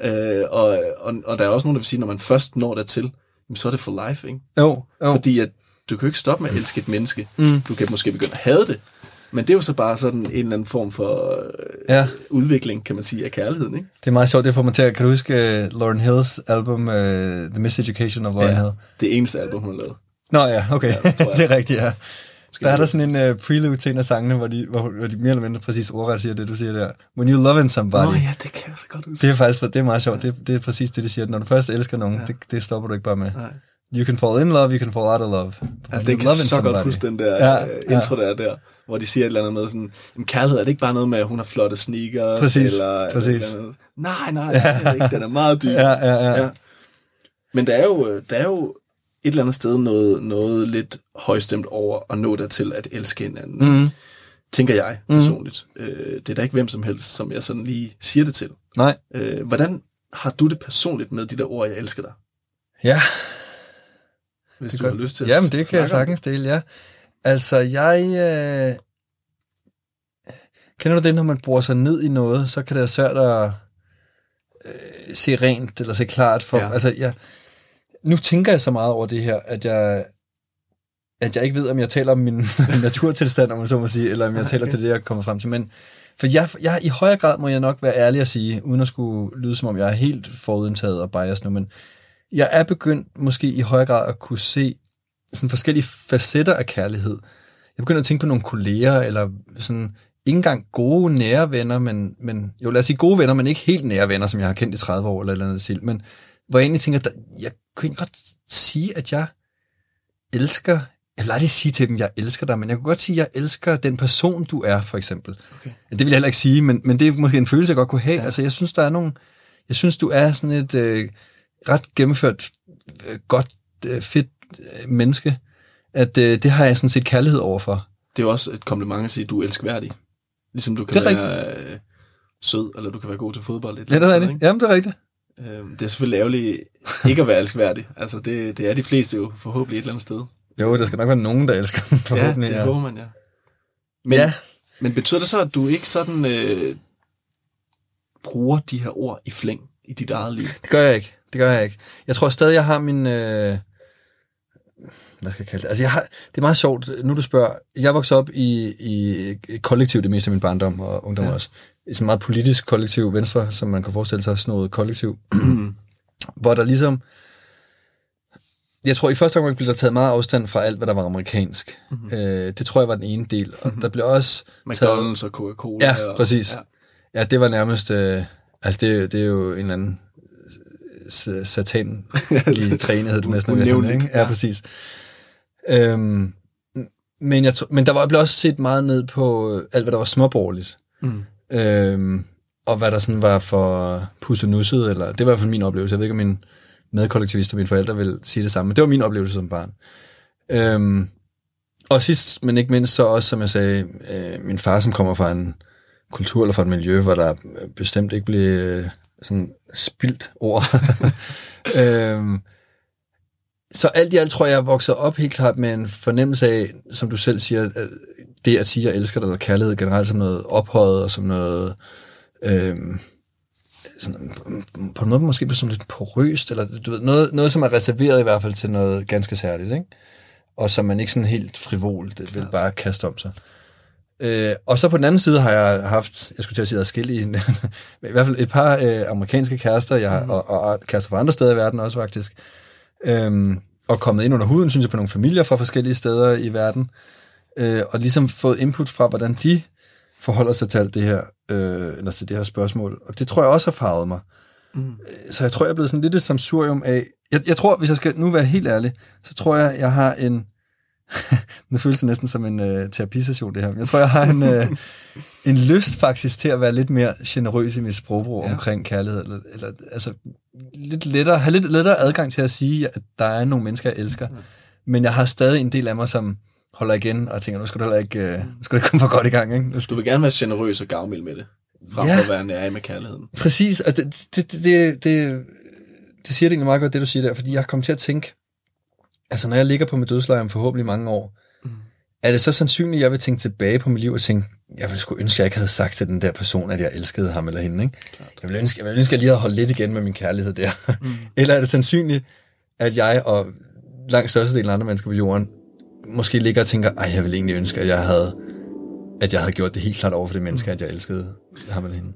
Øh, og, og, og der er også nogen, der vil sige, når man først når dertil, så er det for life, ikke? Jo, jo. Fordi at du kan jo ikke stoppe med at elske et menneske. Mm. Du kan måske begynde at hade det, men det er jo så bare sådan en eller anden form for øh, ja. udvikling, kan man sige, af kærligheden, ikke? Det er meget sjovt, det får mig til at, kan du huske uh, Lauren Hills album, uh, The Miseducation of Lauren ja, Hill? det eneste album, hun har lavet. Nå ja, okay, ja, det, *laughs* det er rigtigt, ja. Skal der er der sådan en uh, prelude til en af sangene, hvor de, hvor, hvor de mere eller mindre præcis ordret siger det, du siger der. When you love somebody. Nå ja, det kan jeg så godt huske. Det er faktisk det er meget sjovt. Det, det er præcis det, de siger. Når du først elsker nogen, ja. det, det stopper du ikke bare med. Nej. You can fall in love, you can fall out of love. Ja, det kan så somebody. godt huske den der ja, uh, intro, der er der, hvor de siger et eller andet med sådan, en kærlighed er det ikke bare noget med, at hun har flotte sneakers? Præcis, eller, præcis. Eller nej, nej, ja. det er ikke. den er meget dyb. Ja, ja, ja. ja. Men der er jo, øh, der er jo et eller andet sted noget, noget lidt højstemt over at nå dertil at elske hinanden. Mm. Tænker jeg personligt. Mm. Øh, det er da ikke hvem som helst, som jeg sådan lige siger det til. Nej. Øh, hvordan har du det personligt med de der ord, jeg elsker dig? Ja, hvis det du godt. har lyst til at Jamen, det kan jeg sagtens dele, ja. Altså, jeg... Øh... Kender du det, når man bruger sig ned i noget, så kan det være svært at øh, se rent eller se klart for... Ja. Altså, jeg, nu tænker jeg så meget over det her, at jeg, at jeg ikke ved, om jeg taler om min *laughs* naturtilstand, om man så må sige, eller om jeg taler okay. til det, jeg kommer frem til. Men for jeg, jeg, i højere grad må jeg nok være ærlig at sige, uden at skulle lyde som om jeg er helt forudindtaget og bias nu, men jeg er begyndt måske i højere grad at kunne se sådan forskellige facetter af kærlighed. Jeg begynder at tænke på nogle kolleger, eller sådan, ikke engang gode, nære venner, men, men jo lad os sige gode venner, men ikke helt nære venner, som jeg har kendt i 30 år, eller eller andet til. Men hvor jeg egentlig tænker, at jeg kunne godt sige, at jeg elsker, jeg vil aldrig sige til dem, at jeg elsker dig, men jeg kunne godt sige, at jeg elsker den person, du er, for eksempel. Okay. Det vil jeg heller ikke sige, men, men det er måske en følelse, jeg godt kunne have. Ja. Altså, jeg synes, der er nogle, jeg synes, du er sådan et øh, ret gennemført, øh, godt, øh, fedt øh, menneske, at øh, det har jeg sådan set kærlighed overfor. Det er jo også et kompliment at sige, at du er elskværdig. Ligesom du kan være øh, sød, eller du kan være god til fodbold. Et ja, det er rigtigt. Jamen, det er rigtigt. Øh, det er selvfølgelig ærgerligt ikke at være elskværdig. Altså, det, det er de fleste jo forhåbentlig et eller andet sted. Jo, der skal nok være nogen, der elsker dem, forhåbentlig. Ja, det håber man, ja. Men, ja. men betyder det så, at du ikke sådan øh, bruger de her ord i flæng i dit eget liv? Det gør jeg ikke. Det gør jeg ikke. Jeg tror stadig, jeg har min... Øh, hvad skal jeg kalde det? Altså, jeg har, det er meget sjovt, nu du spørger. Jeg voksede op i, i kollektiv det meste af min barndom og ungdom ja. også. I sådan meget politisk kollektiv, venstre, som man kan forestille sig, sådan noget kollektiv. hvor der ligesom... Jeg tror, i første omgang blev der taget meget afstand fra alt, hvad der var amerikansk. Mm-hmm. Øh, det tror jeg var den ene del. Og mm-hmm. der blev også McDonald's taget... og Coca-Cola. Ja, og, præcis. Ja. ja, det var nærmest... Øh, altså, det, det er jo en eller anden satan i *laughs* træenhed, du næsten ved, ikke? Ja, præcis. Øhm, men, jeg, men der var blev også set meget ned på alt, hvad der var småborgerligt. Mm. Øhm, og hvad der sådan var for pussenusset, eller det var i hvert fald min oplevelse. Jeg ved ikke, om min medkollektivist og mine forældre vil sige det samme, men det var min oplevelse som barn. Øhm, og sidst, men ikke mindst, så også, som jeg sagde, øh, min far, som kommer fra en kultur eller fra et miljø, hvor der bestemt ikke blev øh, sådan spildt ord. *laughs* øhm, så alt i alt tror jeg, jeg vokset op helt klart med en fornemmelse af, som du selv siger, det at sige, at jeg elsker dig, eller kærlighed generelt som noget ophøjet, og som noget, øhm, sådan, på en måde måske sådan lidt porøst, eller du ved, noget, noget, som er reserveret i hvert fald til noget ganske særligt, ikke? og som man ikke sådan helt frivolt vil bare kaste om sig. Øh, og så på den anden side har jeg haft, jeg skulle til at sige adskillige, *laughs* i hvert fald et par øh, amerikanske kærester, jeg, mm. og, og kærester fra andre steder i verden også faktisk, øhm, og kommet ind under huden, synes jeg, på nogle familier fra forskellige steder i verden, øh, og ligesom fået input fra, hvordan de forholder sig til alt det her, øh, eller til det her spørgsmål. Og det tror jeg også har farvet mig. Mm. Så jeg tror, jeg er blevet sådan lidt et samsurium af... Jeg, jeg tror, hvis jeg skal nu være helt ærlig, så tror jeg, jeg har en... *laughs* nu føles det næsten som en øh, terapisession, det her. Men jeg tror, jeg har en, øh, en lyst faktisk til at være lidt mere generøs i mit sprogbrug ja. omkring kærlighed. Eller, eller, altså, lidt lettere, have lidt lettere adgang til at sige, at der er nogle mennesker, jeg elsker. Mm. Men jeg har stadig en del af mig, som holder igen og tænker, nu skal du heller ikke, øh, nu skal du ikke komme for godt i gang. Ikke? Nu skal... Du vil gerne være generøs og gavmild med det, frem ja. for at være nær med kærligheden. Præcis, og det, det, det, det, det, siger det egentlig meget godt, det du siger der, fordi jeg kommer til at tænke, altså når jeg ligger på mit dødsleje om forhåbentlig mange år, mm. er det så sandsynligt, at jeg vil tænke tilbage på mit liv og tænke, jeg ville sgu ønske, at jeg ikke havde sagt til den der person, at jeg elskede ham eller hende. Ikke? Jeg ville ønske, jeg ville ønske, at jeg lige havde holdt lidt igen med min kærlighed der. Mm. *laughs* eller er det sandsynligt, at jeg og langt størstedelen af andre mennesker på jorden måske ligger og tænker, ej, jeg ville egentlig ønske, at jeg havde, at jeg havde gjort det helt klart over for det menneske, at jeg elskede ham eller hende.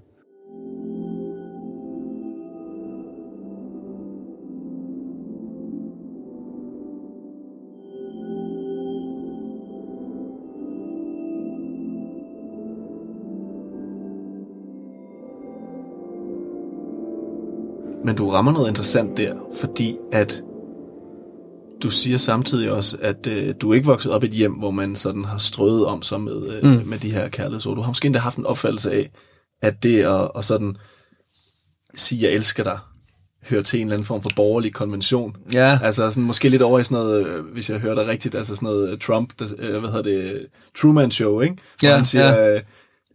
Men du rammer noget interessant der, fordi at du siger samtidig også, at øh, du er ikke vokset op i et hjem, hvor man sådan har strøget om sig med, øh, mm. med de her kærlighedsord. Du har måske endda haft en opfattelse af, at det at, at sådan sige, jeg elsker dig, hører til en eller anden form for borgerlig konvention. Ja. Altså sådan, måske lidt over i sådan noget, øh, hvis jeg hører dig rigtigt, altså sådan noget Trump, der, øh, hvad hedder det, Truman Show, ikke? Hvor ja, han siger, ja.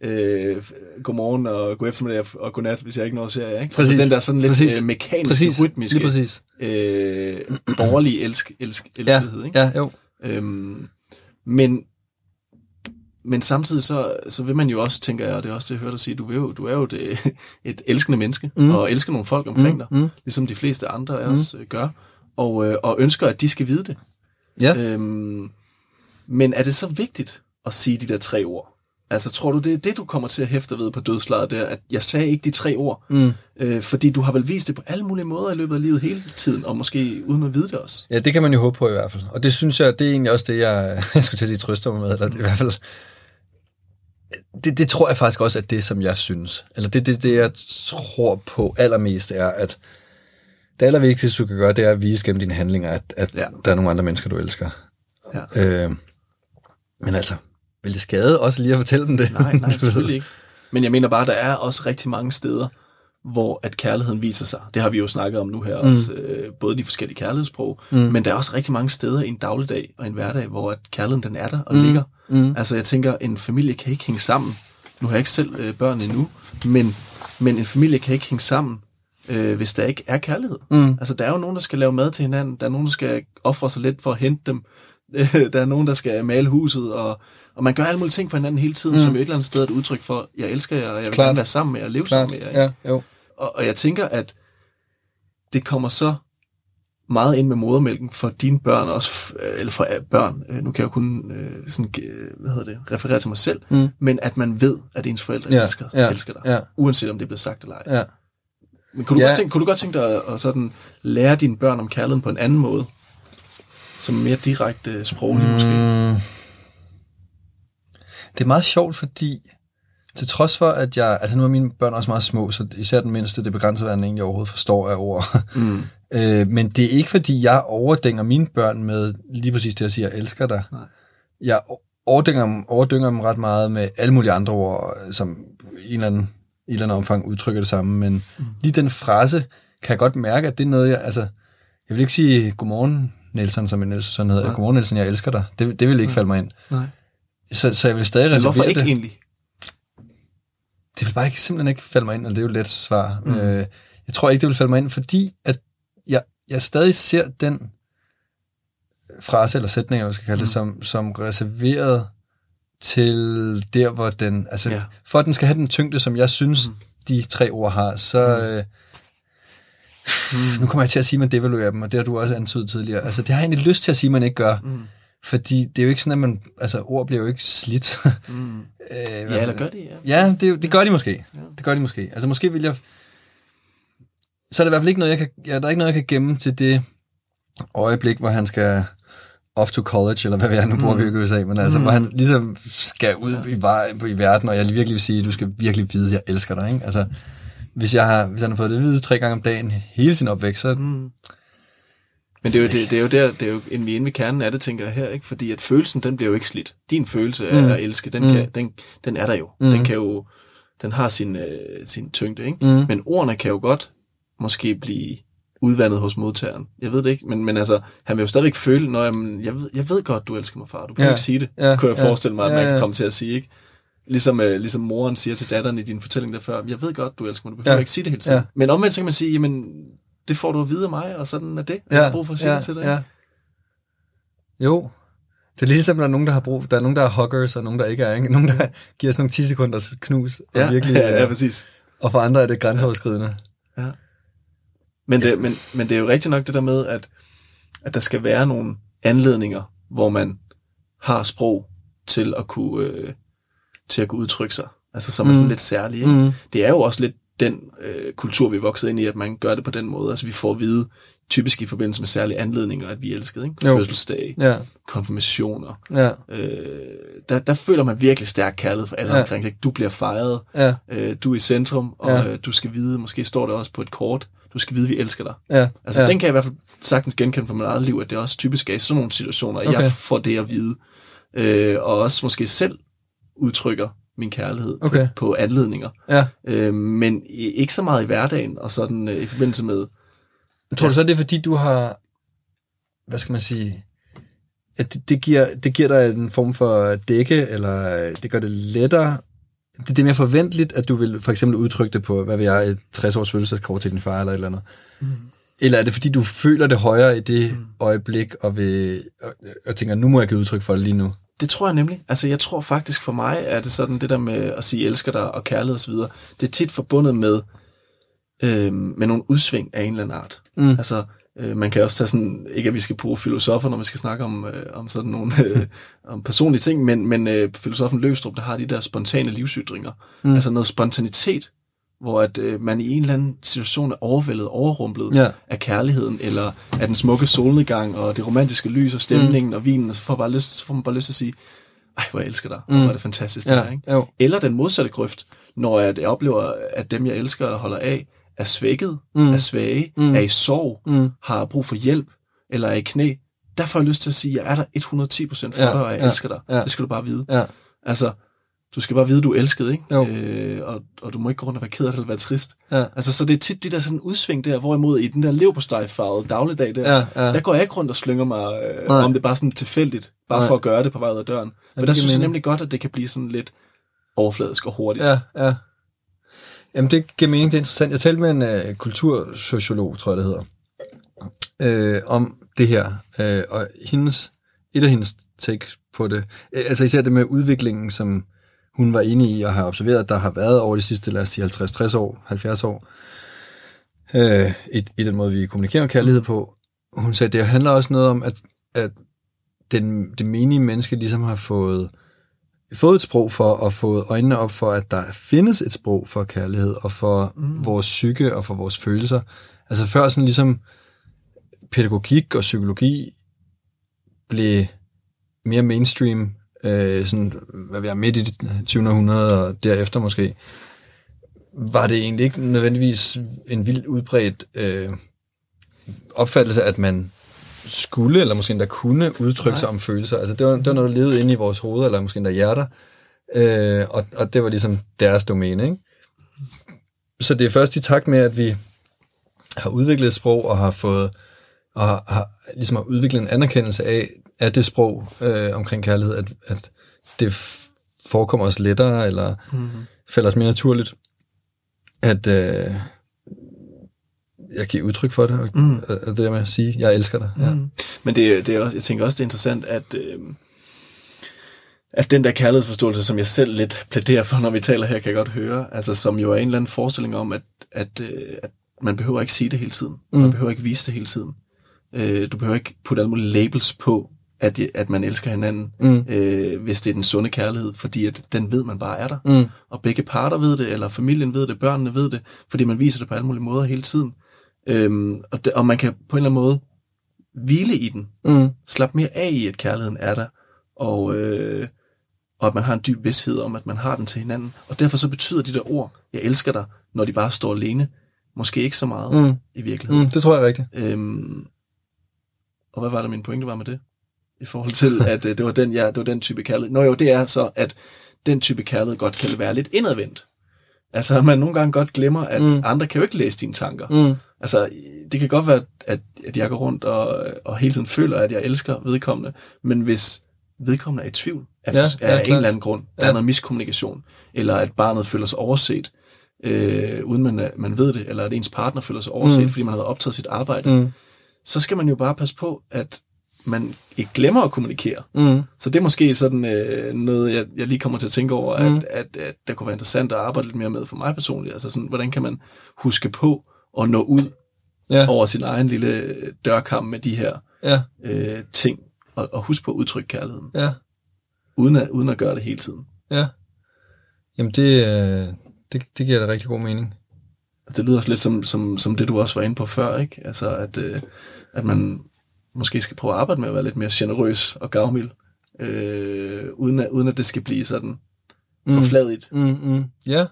Øh, godmorgen og god eftermiddag og god nat, hvis jeg ikke når ser jer, ikke? Præcis. Altså den der sådan lidt præcis. øh, mekaniske, præcis. rytmiske, Lige præcis. øh, borgerlige elsk, elsk, elskelighed, ja. ikke? Ja, jo. Øhm, men, men samtidig så, så vil man jo også, tænker jeg, og det er også det, jeg hørte dig sige, du, vil jo, du er jo det, *laughs* et elskende menneske, mm. og elsker nogle folk omkring Mm, dig, mm. ligesom de fleste andre af os mm. gør, og, øh, og ønsker, at de skal vide det. Ja. Øhm, men er det så vigtigt at sige de der tre ord? Altså, tror du, det er det, du kommer til at hæfte ved på dødslaget der, at jeg sagde ikke de tre ord? Mm. Øh, fordi du har vel vist det på alle mulige måder i løbet af livet hele tiden, og måske uden at vide det også. Ja, det kan man jo håbe på i hvert fald. Og det synes jeg, det er egentlig også det, jeg, *laughs* jeg skulle til at sige trøster mig med, eller i hvert fald... Det, det tror jeg faktisk også, at det, som jeg synes. Eller det, det, det, jeg tror på allermest, er, at det allervigtigste, du kan gøre, det er at vise gennem dine handlinger, at, at ja. der er nogle andre mennesker, du elsker. Ja. Øh, men altså, vil det skade også lige at fortælle dem det? Nej, nej, *laughs* selvfølgelig ikke. Men jeg mener bare, der er også rigtig mange steder, hvor at kærligheden viser sig. Det har vi jo snakket om nu her mm. også, øh, både de forskellige kærlighedssprog, mm. men der er også rigtig mange steder i en dagligdag og en hverdag, hvor at kærligheden den er der og mm. ligger. Mm. Altså jeg tænker, en familie kan ikke hænge sammen. Nu har jeg ikke selv øh, børn endnu, men, men en familie kan ikke hænge sammen, øh, hvis der ikke er kærlighed. Mm. Altså der er jo nogen, der skal lave mad til hinanden, der er nogen, der skal ofre sig lidt for at hente dem, *laughs* der er nogen, der skal male huset, og, og man gør alle mulige ting for hinanden hele tiden, mm. som et eller andet sted er et udtryk for, jeg elsker jer, og jeg vil Klart. gerne være sammen med jer, og leve Klart, sammen med jer. ikke? ja, jo. Og, og jeg tænker, at det kommer så meget ind med modermælken for dine børn også, eller for øh, børn, øh, nu kan jeg kun øh, sådan, hvad hedder det, referere til mig selv, mm. men at man ved, at ens forældre Ja, elsker, ja, elsker dig, ja. uanset om det er blevet sagt eller ej. Ja. Men kunne du, Ja. godt tænke, kunne du godt tænke dig at, at sådan lære dine børn om kærligheden på en anden måde? Som mere direkte sproglig mm. måske? Det er meget sjovt, fordi til trods for, at jeg... Altså nu er mine børn også meget små, så især den mindste, det er begrænset, hvad den egentlig overhovedet forstår af ord. Mm. *laughs* øh, men det er ikke, fordi jeg overdænger mine børn med lige præcis det, jeg siger, jeg elsker dig. Nej. Jeg overdynger dem, overdynger dem ret meget med alle mulige andre ord, som i en eller anden, i et eller andet omfang udtrykker det samme. Men mm. lige den frase kan jeg godt mærke, at det er noget, jeg... Altså, jeg vil ikke sige godmorgen, Nielsen, som min Nielsen sådan hedder. Nej. Godmorgen, Nielsen, jeg elsker dig. Det, det vil ikke falde mig ind. Nej. Så, så jeg vil stadig reservere hvorfor ikke det. egentlig? Det vil bare ikke, simpelthen ikke falde mig ind, og det er jo et let svar. Mm. Øh, jeg tror ikke, det vil falde mig ind, fordi at jeg, jeg stadig ser den frase eller sætning, eller hvad jeg skal kalde det, som, som reserveret til der, hvor den... Altså, Ja. for at den skal have den tyngde, som jeg synes, mm. de tre ord har, så... Mm. Øh, nu kommer jeg til at sige, at man devaluerer dem, og det har du også antydet tidligere. Altså, det har jeg egentlig lyst til at sige, at man ikke gør. Mm. Fordi det er jo ikke sådan, at man... Altså, ord bliver jo ikke slidt. Mm. *laughs* øh, ja, eller gør de, ja. Ja, det, det gør de måske. Ja. Det gør de måske. Altså, måske vil jeg... Så er det i hvert fald ikke noget, jeg kan... Ja, der er ikke noget, jeg kan gemme til det øjeblik, hvor han skal off to college, eller hvad vi er, nu bor vi i USA, men altså, mm. hvor han ligesom skal ud ja. i, i verden, og jeg virkelig vil sige, at du skal virkelig vide, at jeg elsker dig, ikke? Altså, hvis, jeg har, hvis han har fået det at vide tre gange om dagen hele sin opvækst, så... Mm. Men det er, jo, det, det er jo der, det er jo en vi inde ved kernen af det, tænker jeg her, ikke? Fordi at følelsen, den bliver jo ikke slidt. Din følelse af mm. at elske, den, mm. kan, den, den er der jo. Mm. Den kan jo, den har sin, øh, sin tyngde, ikke? Mm. Men ordene kan jo godt måske blive udvandet hos modtageren. Jeg ved det ikke, men, men altså, han vil jo stadigvæk føle, når jeg, jeg, ved, jeg ved godt, du elsker mig, far. Du kan ja. ikke sige det, ja. kunne jeg ja. forestille mig, at man ja, ja. kan komme til at sige, ikke? Ligesom, uh, ligesom moren siger til datteren i din fortælling der før, jeg ved godt, du elsker mig, du behøver ja. ikke sige det hele tiden. Ja. Men omvendt så kan man sige, jamen, det får du at vide af mig, og sådan er det. Jeg ja. har brug for at sige ja. det til dig. Ja. Jo, det er ligesom, der er nogen, der har brug, der er nogen, der er huggers, og nogen, der ikke er. Ikke? Nogen, der giver sådan nogle 10 sekunders knus. Ja, og virkelig, *laughs* ja, ja, præcis. Og for andre er det grænseoverskridende. Ja. Men det, men, men det er jo rigtigt nok det der med, at, at der skal være nogle anledninger, hvor man har sprog til at kunne, øh, til at kunne udtrykke sig. Altså som mm. er sådan lidt særlig. Ikke? Mm. Det er jo også lidt den øh, kultur, vi er vokset ind i, at man gør det på den måde. Altså vi får at vide, typisk i forbindelse med særlige anledninger, at vi elskede. Ikke? Jo. Fødselsdag, ja. konfirmationer. Ja. Øh, der, der føler man virkelig stærk kærlighed for alle ja. omkring. Ikke? Du bliver fejret, ja. øh, du er i centrum, og ja. øh, du skal vide, måske står det også på et kort, du skal vide, vi elsker dig. Ja. Altså, ja. den kan jeg i hvert fald sagtens genkende fra mit eget liv, at det er også typisk er i sådan nogle situationer, at okay. jeg får det at vide. Øh, og også måske selv udtrykker min kærlighed okay. på, på anledninger. Ja. Øh, men ikke så meget i hverdagen, og sådan øh, i forbindelse med... Tror du så, det er fordi, du har... Hvad skal man sige at det, det, giver, det giver dig en form for dække, eller det gør det lettere det, det er mere forventeligt, at du vil for eksempel udtrykke det på, hvad vil jeg, et 60-års fødselsdagskort til din far eller et eller andet. Mm. Eller er det, fordi du føler det højere i det mm. øjeblik, og, vil, og, og tænker, nu må jeg give udtryk for det lige nu? Det tror jeg nemlig. Altså, jeg tror faktisk for mig, er det sådan, det der med at sige elsker dig og kærlighed osv., det er tit forbundet med, øh, med nogle udsving af en eller anden art. Mm. Altså, Øh, man kan også tage sådan, ikke at vi skal bruge filosofer, når vi skal snakke om, øh, om sådan nogle øh, om personlige ting, men, men øh, filosofen Løvstrup, der har de der spontane livsytringer. Mm. Altså noget spontanitet, hvor at øh, man i en eller anden situation er overvældet, overrumplet ja. af kærligheden, eller af den smukke solnedgang, og det romantiske lys, og stemningen, mm. og vinen, og så får, bare lyst, så får man bare lyst til at sige, ej, hvor jeg elsker dig, mm. hvor er det fantastisk ja. det her, ikke? Eller den modsatte grøft, når jeg oplever, at dem, jeg elsker og holder af, er svækket, mm. er svage, mm. er i sorg, mm. har brug for hjælp, eller er i knæ, der får jeg lyst til at sige, jeg er der 110% for ja, dig, og jeg ja, elsker dig. Ja. Det skal du bare vide. Ja. Altså, du skal bare vide, du er elsket, ikke? Jo. Øh, og, og du må ikke gå rundt og være ked af det, eller være trist. Ja. Altså, så det er tit det der sådan udsving der, hvorimod i den der leverpostejfarvede dagligdag der, ja, ja. der går jeg ikke rundt og slynger mig, øh, om det bare sådan tilfældigt, bare Nej. for at gøre det på vej ud af døren. For ja, der synes jeg nemlig godt, at det kan blive sådan lidt overfladisk og hurtigt. Ja, ja. Jamen, det giver mening, det er interessant. Jeg talte med en uh, kultursociolog, tror jeg, det hedder, uh, om det her, uh, og hendes, et af hendes take på det, uh, altså især det med udviklingen, som hun var inde i og har observeret, der har været over de sidste, lad os sige, 50-60 år, 70 år, uh, i, i den måde, vi kommunikerer kærlighed på. Hun sagde, det handler også noget om, at, at den, det menige menneske ligesom har fået fået et sprog for, og fået øjnene op for, at der findes et sprog for kærlighed, og for mm. vores psyke, og for vores følelser. Altså før sådan ligesom pædagogik og psykologi blev mere mainstream, øh, sådan, hvad vi er midt i det 20. århundrede, og derefter måske, var det egentlig ikke nødvendigvis en vildt udbredt øh, opfattelse, at man skulle, eller måske endda kunne udtrykke Nej. sig om følelser. Altså det var, det var noget, der levede inde i vores hoveder, eller måske endda hjerter. Øh, og, og det var ligesom deres domæne, ikke? Så det er først i takt med, at vi har udviklet et sprog, og har fået, og har, har ligesom har udviklet en anerkendelse af, af det sprog øh, omkring kærlighed, at, at det forekommer os lettere, eller mm-hmm. falder os mere naturligt, at, øh, jeg giver udtryk for det, og, mm. og det der med at sige, jeg elsker dig. Ja. Mm. Men det, det er også, jeg tænker også, det er interessant, at, øh, at den der kærlighedsforståelse, som jeg selv lidt plæderer for, når vi taler her, kan jeg godt høre, altså som jo er en eller anden forestilling om, at, at, øh, at man behøver ikke sige det hele tiden. Mm. Man behøver ikke vise det hele tiden. Øh, du behøver ikke putte alle mulige labels på, at, at man elsker hinanden, mm. øh, hvis det er den sunde kærlighed, fordi at den ved man bare er der. Mm. Og begge parter ved det, eller familien ved det, børnene ved det, fordi man viser det på alle mulige måder hele tiden. Øhm, og, det, og man kan på en eller anden måde hvile i den. Mm. Slap mere af i, at kærligheden er der. Og, øh, og at man har en dyb vidshed om, at man har den til hinanden. Og derfor så betyder de der ord, jeg elsker dig, når de bare står alene, måske ikke så meget mm. i virkeligheden. Mm, det tror jeg er rigtigt. Øhm, og hvad var der min pointe var med det? I forhold til, at øh, det, var den, ja, det var den type kærlighed. Nå jo, det er så, at den type kærlighed godt kan være lidt indadvendt. Altså, at man nogle gange godt glemmer, at mm. andre kan jo ikke læse dine tanker. Mm. Altså, det kan godt være, at, at jeg går rundt og, og hele tiden føler, at jeg elsker vedkommende, men hvis vedkommende er i tvivl af, ja, af ja, en eller anden grund, der ja. er noget miskommunikation, eller at barnet føler sig overset, øh, uden man, man ved det, eller at ens partner føler sig overset, mm. fordi man har optaget sit arbejde, mm. så skal man jo bare passe på, at man ikke glemmer at kommunikere. Mm. Så det er måske sådan øh, noget, jeg, jeg lige kommer til at tænke over, mm. at, at, at det kunne være interessant at arbejde lidt mere med for mig personligt. Altså sådan, hvordan kan man huske på at nå ud ja. over sin egen lille dørkamp med de her ja. øh, ting, og, og huske på at udtrykke kærligheden. Ja. Uden, at, uden at gøre det hele tiden. Ja. Jamen det, øh, det, det giver da rigtig god mening. Det lyder også lidt som, som, som det, du også var inde på før, ikke? Altså, at, øh, at man måske skal prøve at arbejde med at være lidt mere generøs og gavmild, øh, uden, at, uden at det skal blive sådan mm. forfladigt. Mm, mm. Ja.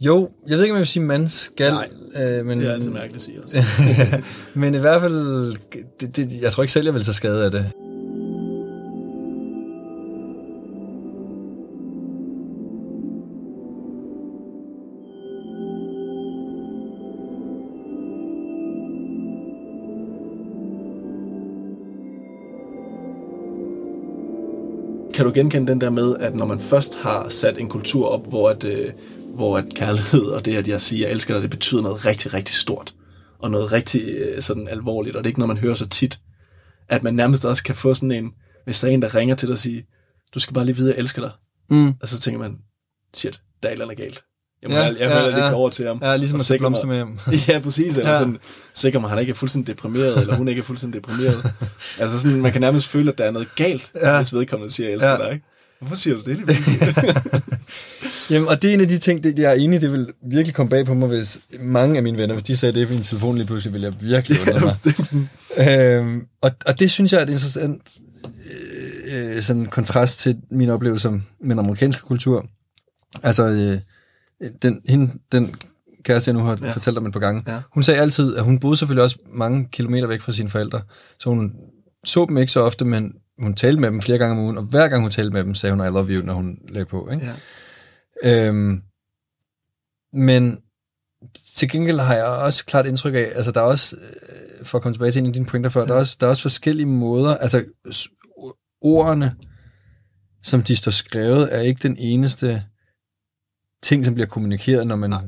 Jo, jeg ved ikke, om jeg vil sige, man skal. Nej, øh, men, det er altid mærkeligt at sige også. *laughs* men i hvert fald, det, det, jeg tror ikke selv, jeg vil tage skade af det. Kan du genkende den der med, at når man først har sat en kultur op, hvor, at, øh, hvor at kærlighed og det, at jeg siger, jeg elsker dig, det betyder noget rigtig, rigtig stort, og noget rigtig øh, sådan alvorligt, og det er ikke noget, man hører så tit, at man nærmest også kan få sådan en, hvis der er en, der ringer til dig og siger, du skal bare lige vide, at jeg elsker dig. Mm. Og så tænker man, shit, der er et eller andet galt. Jeg må ja, jeg, jeg ja, ja. over til ham. Ja, ligesom at tage blomster med hjem. *laughs* ja, præcis. Eller ja. sådan, sikker mig, han ikke er fuldstændig deprimeret, eller hun ikke er fuldstændig deprimeret. altså sådan, man kan nærmest føle, at der er noget galt, ja. hvis vedkommende siger, jeg elsker ja. dig. Ikke? Hvorfor siger du det? *laughs* Jamen, og det er en af de ting, det, jeg er enig det vil virkelig komme bag på mig, hvis mange af mine venner, hvis de sagde det i min telefon lige pludselig, ville jeg virkelig undre mig. øhm, og, og det synes jeg er et interessant øh, sådan kontrast til min oplevelse med den amerikanske kultur. Altså, øh, den, hende, den kæreste, jeg nu har ja. fortalt om et par gange, ja. hun sagde altid, at hun boede selvfølgelig også mange kilometer væk fra sine forældre, så hun så dem ikke så ofte, men hun talte med dem flere gange om ugen, og hver gang hun talte med dem, sagde hun, I love you, når hun lagde på. Ikke? Ja. Øhm, men til gengæld har jeg også klart indtryk af, altså der er også, øh, for at komme tilbage til en af dine pointer før, ja. der, er også, der er også forskellige måder, altså ordene, som de står skrevet, er ikke den eneste ting, som bliver kommunikeret, når man Nej.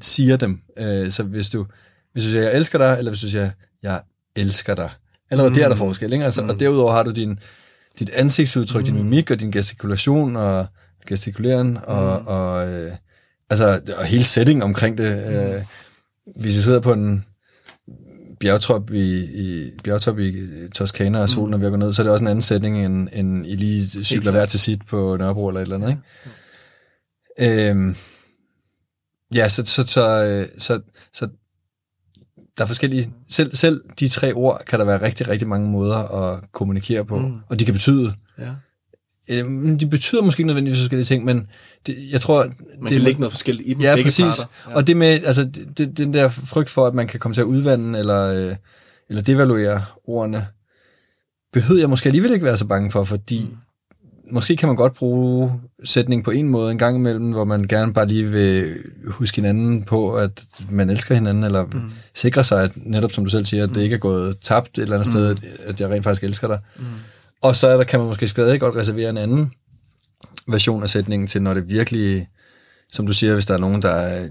siger dem. Øh, så hvis du, hvis du siger, jeg elsker dig, eller hvis du siger, jeg elsker dig. Allerede mm. der er der mm. forskel. Ikke? Altså, mm. Og derudover har du din, dit ansigtsudtryk, mm. din mimik og din gestikulation og gestikuleren og, mm. og, øh, altså, og hele setting omkring det. Mm. Øh, hvis jeg sidder på en bjergtop i, i, bjergtop i Toskana og solen mm. er ved at gå ned, så er det også en anden setting, end, end I lige cykler hver til sit på Nørrebro eller et eller andet. Ikke? Øhm, ja, så, så, så, øh, så, så der er forskellige, selv, selv de tre ord kan der være rigtig, rigtig mange måder at kommunikere på, mm. og de kan betyde. Ja. Øhm, de betyder måske ikke nødvendigvis forskellige ting, men det, jeg tror... Man det, kan lægge noget forskelligt i dem, ja, præcis. parter. Ja. Og det med, altså, det, den der frygt for, at man kan komme til at udvande, eller, øh, eller devaluere ordene, behøver jeg måske alligevel ikke være så bange for, fordi mm måske kan man godt bruge sætning på en måde en gang imellem, hvor man gerne bare lige vil huske hinanden på, at man elsker hinanden, eller mm. sikre sig, at netop som du selv siger, at det mm. ikke er gået tabt et eller andet mm. sted, at, at jeg rent faktisk elsker dig. Mm. Og så er der, kan man måske stadig godt reservere en anden version af sætningen til, når det virkelig, som du siger, hvis der er nogen, der er,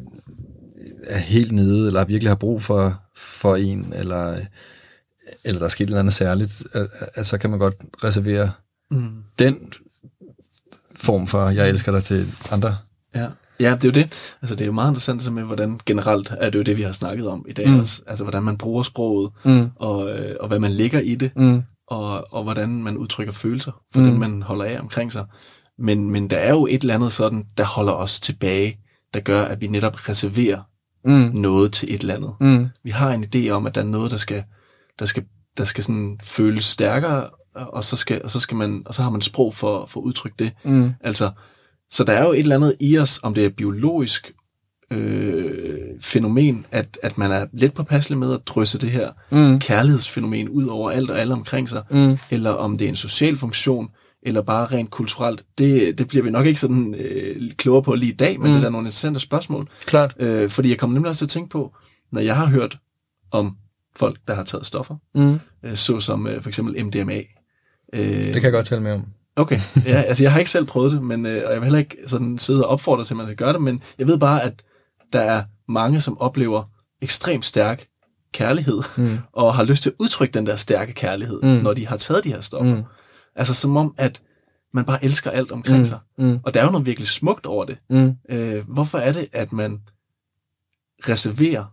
er helt nede, eller virkelig har brug for, for en, eller, eller der er sket et eller andet særligt, at, at så kan man godt reservere mm. den form for, jeg elsker dig til andre. Ja. Ja, det er jo det. Altså, det er jo meget interessant med, hvordan generelt er det jo det, vi har snakket om i dag Mm. også. Altså, hvordan man bruger sproget, Mm. og, øh, og hvad man lægger i det, Mm. og, og hvordan man udtrykker følelser for Mm. mm. dem, man holder af omkring sig. Men, men der er jo et eller andet sådan, der holder os tilbage, der gør, at vi netop reserverer Mm. noget til et eller andet. Mm. Vi har en idé om, at der er noget, der skal, der skal, der skal sådan føles stærkere, og så, skal, og, så skal man, og så har man sprog for, for at udtrykke det. Mm. Altså, så der er jo et eller andet i os, om det er biologisk øh, fænomen, at, at man er lidt påpasselig med at drysse det her Mm. kærlighedsfænomen ud over alt og alle omkring sig, Mm. eller om det er en social funktion, eller bare rent kulturelt. Det, det bliver vi nok ikke sådan øh, klogere på lige i dag, men mm. det er da nogle interessante spørgsmål. Klart. Øh, fordi jeg kommer nemlig også til at tænke på, når jeg har hørt om folk, der har taget stoffer, Mm. øh, såsom øh, for eksempel MDMA. Øh, Det kan jeg godt tale med om. Okay, ja, altså jeg har ikke selv prøvet det, men, øh, og jeg vil heller ikke sådan sidde og opfordre til, at man skal gøre det, men jeg ved bare, at der er mange, som oplever ekstremt stærk kærlighed, Mm. og har lyst til at udtrykke den der stærke kærlighed, Mm. når de har taget de her stoffer. Mm. Altså som om, at man bare elsker alt omkring Mm. sig. Mm. Og der er jo noget virkelig smukt over det. Mm. Øh, hvorfor er det, at man reserverer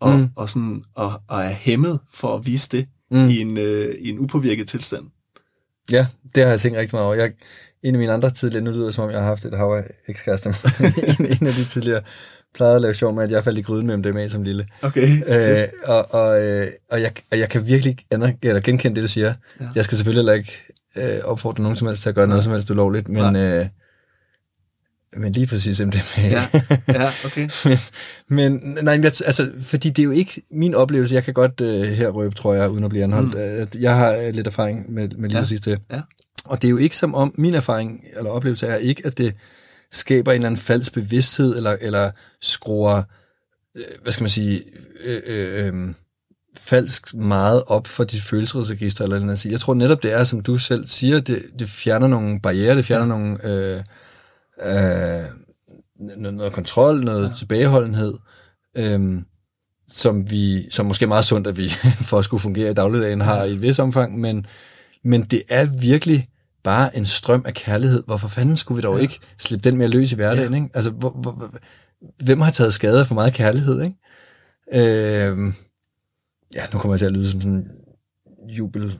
og, Mm. og, sådan, og, og er hæmmet for at vise det mm. i, en, øh, i en upåvirket tilstand? Ja, det har jeg tænkt rigtig meget over. Jeg, en af mine andre tidligere, nu lyder det, som om jeg har haft et hav af ekskærester, *laughs* en, en af de tidligere plejede at lave sjov med, at jeg faldt i gryden med MDMA som lille. Okay. Øh, og, og, øh, og, jeg, og jeg kan virkelig eller genkende det, du siger. Ja. Ja. Jeg skal selvfølgelig heller ikke øh, opfordre nogen som helst til at gøre noget som helst ulovligt, men, øh, men lige præcis MDMA. ja, ja, okay. *laughs* men, men nej, jeg, altså, fordi det er jo ikke min oplevelse. Jeg kan godt øh, her røbe, tror jeg, uden at blive anholdt. Mm. At jeg har øh, lidt erfaring med, med lige Ja. præcis det. Ja. Og det er jo ikke som om, min erfaring eller oplevelse er ikke, at det skaber en eller anden falsk bevidsthed, eller, eller skruer, øh, hvad skal man sige, øh, øh, øh, falsk meget op for dit følelsesregister, eller noget. Jeg tror netop, det er, som du selv siger, det, det fjerner nogle barriere, det fjerner ja. nogle... Øh, øh, noget, noget kontrol, noget ja. tilbageholdenhed, øhm, som vi, som måske er meget sundt, at vi *laughs* for at skulle fungere i dagligdagen har i et vis omfang, men, men det er virkelig bare en strøm af kærlighed. Hvorfor fanden skulle vi dog ja. ikke slippe den mere løs i hverdagen? Ja. Ikke? Altså, hvor, hvor, hvem har taget skade af for meget kærlighed? Ikke? Øhm, ja, nu kommer jeg til at lyde som sådan en jubel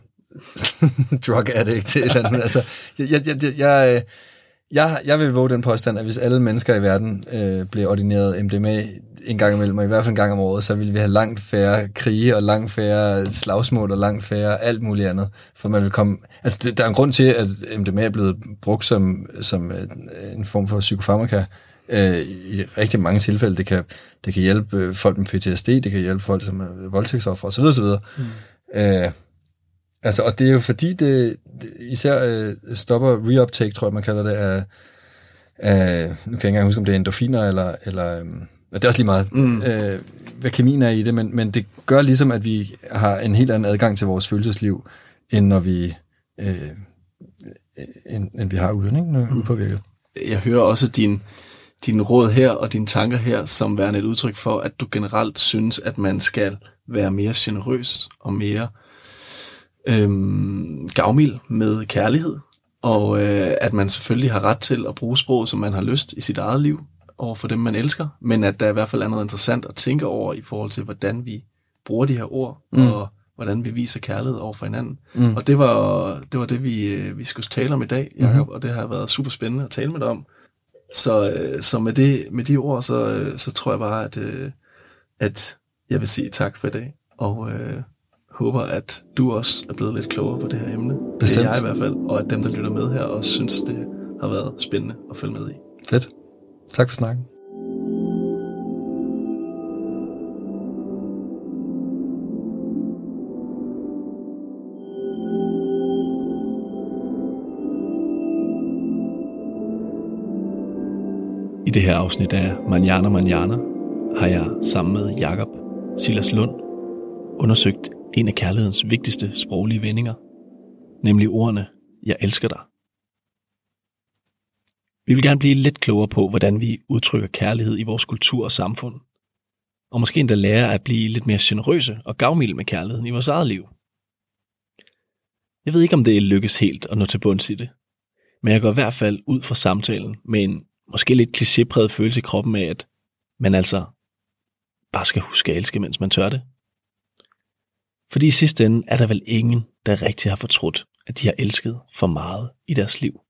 *laughs* drug addict eller andet. Altså, jeg, jeg, jeg, jeg, jeg, jeg vil våge den påstand, at hvis alle mennesker i verden øh, blev ordineret MDMA en gang imellem, og i hvert fald en gang om året, så ville vi have langt færre krige, og langt færre slagsmål, og langt færre alt muligt andet. For man vil komme... Altså, det, der er en grund til, at MDMA er blevet brugt som, som øh, en form for psykofarmaka øh, i rigtig mange tilfælde. Det kan, det kan hjælpe øh, folk med PTSD, det kan hjælpe folk som er voldtægtsoffer osv. osv. Mm. Øh, Altså, og det er jo fordi, det, det især øh, stopper reuptake, tror jeg, man kalder det, af, af nu kan jeg ikke engang huske, om det er endorfiner, eller, eller øh, det er også lige meget, mm. øh, hvad kemien er i det, men, men det gør ligesom, at vi har en helt anden adgang til vores følelsesliv, end når vi, øh, end, end vi har uden, ikke? Når er upåvirket. Jeg hører også din, din råd her og dine tanker her som værende et udtryk for, at du generelt synes, at man skal være mere generøs og mere øhm, gavmild med kærlighed, og øh, at man selvfølgelig har ret til at bruge sprog, som man har lyst i sit eget liv over for dem, man elsker, men at der i hvert fald er noget interessant at tænke over i forhold til, hvordan vi bruger de her ord, mm. og hvordan vi viser kærlighed over for hinanden. Mm. Og det var det, var det vi, øh, vi skulle tale om i dag, Jacob, mm-hmm. og det har været super spændende at tale med dig om. Så, øh, så med, det, med de ord, så, øh, så tror jeg bare, at, at jeg vil sige tak for i dag, og øh, håber, at du også er blevet lidt klogere på det her emne. Bestemt. Det er jeg i hvert fald, og at dem, der lytter med her, også synes, det har været spændende at følge med i. Fedt. Tak for snakken. I det her afsnit af Manjana Manjana har jeg sammen med Jakob Silas Lund undersøgt en af kærlighedens vigtigste sproglige vendinger, nemlig ordene, jeg elsker dig. Vi vil gerne blive lidt klogere på, hvordan vi udtrykker kærlighed i vores kultur og samfund, og måske endda lære at blive lidt mere generøse og gavmilde med kærligheden i vores eget liv. Jeg ved ikke, om det lykkes helt at nå til bunds i det, Men jeg går i hvert fald ud fra samtalen med en måske lidt klichépræget følelse i kroppen af, at man altså bare skal huske at elske, mens man tør det. Fordi i sidste ende er der vel ingen, der rigtig har fortrudt, at de har elsket for meget i deres liv.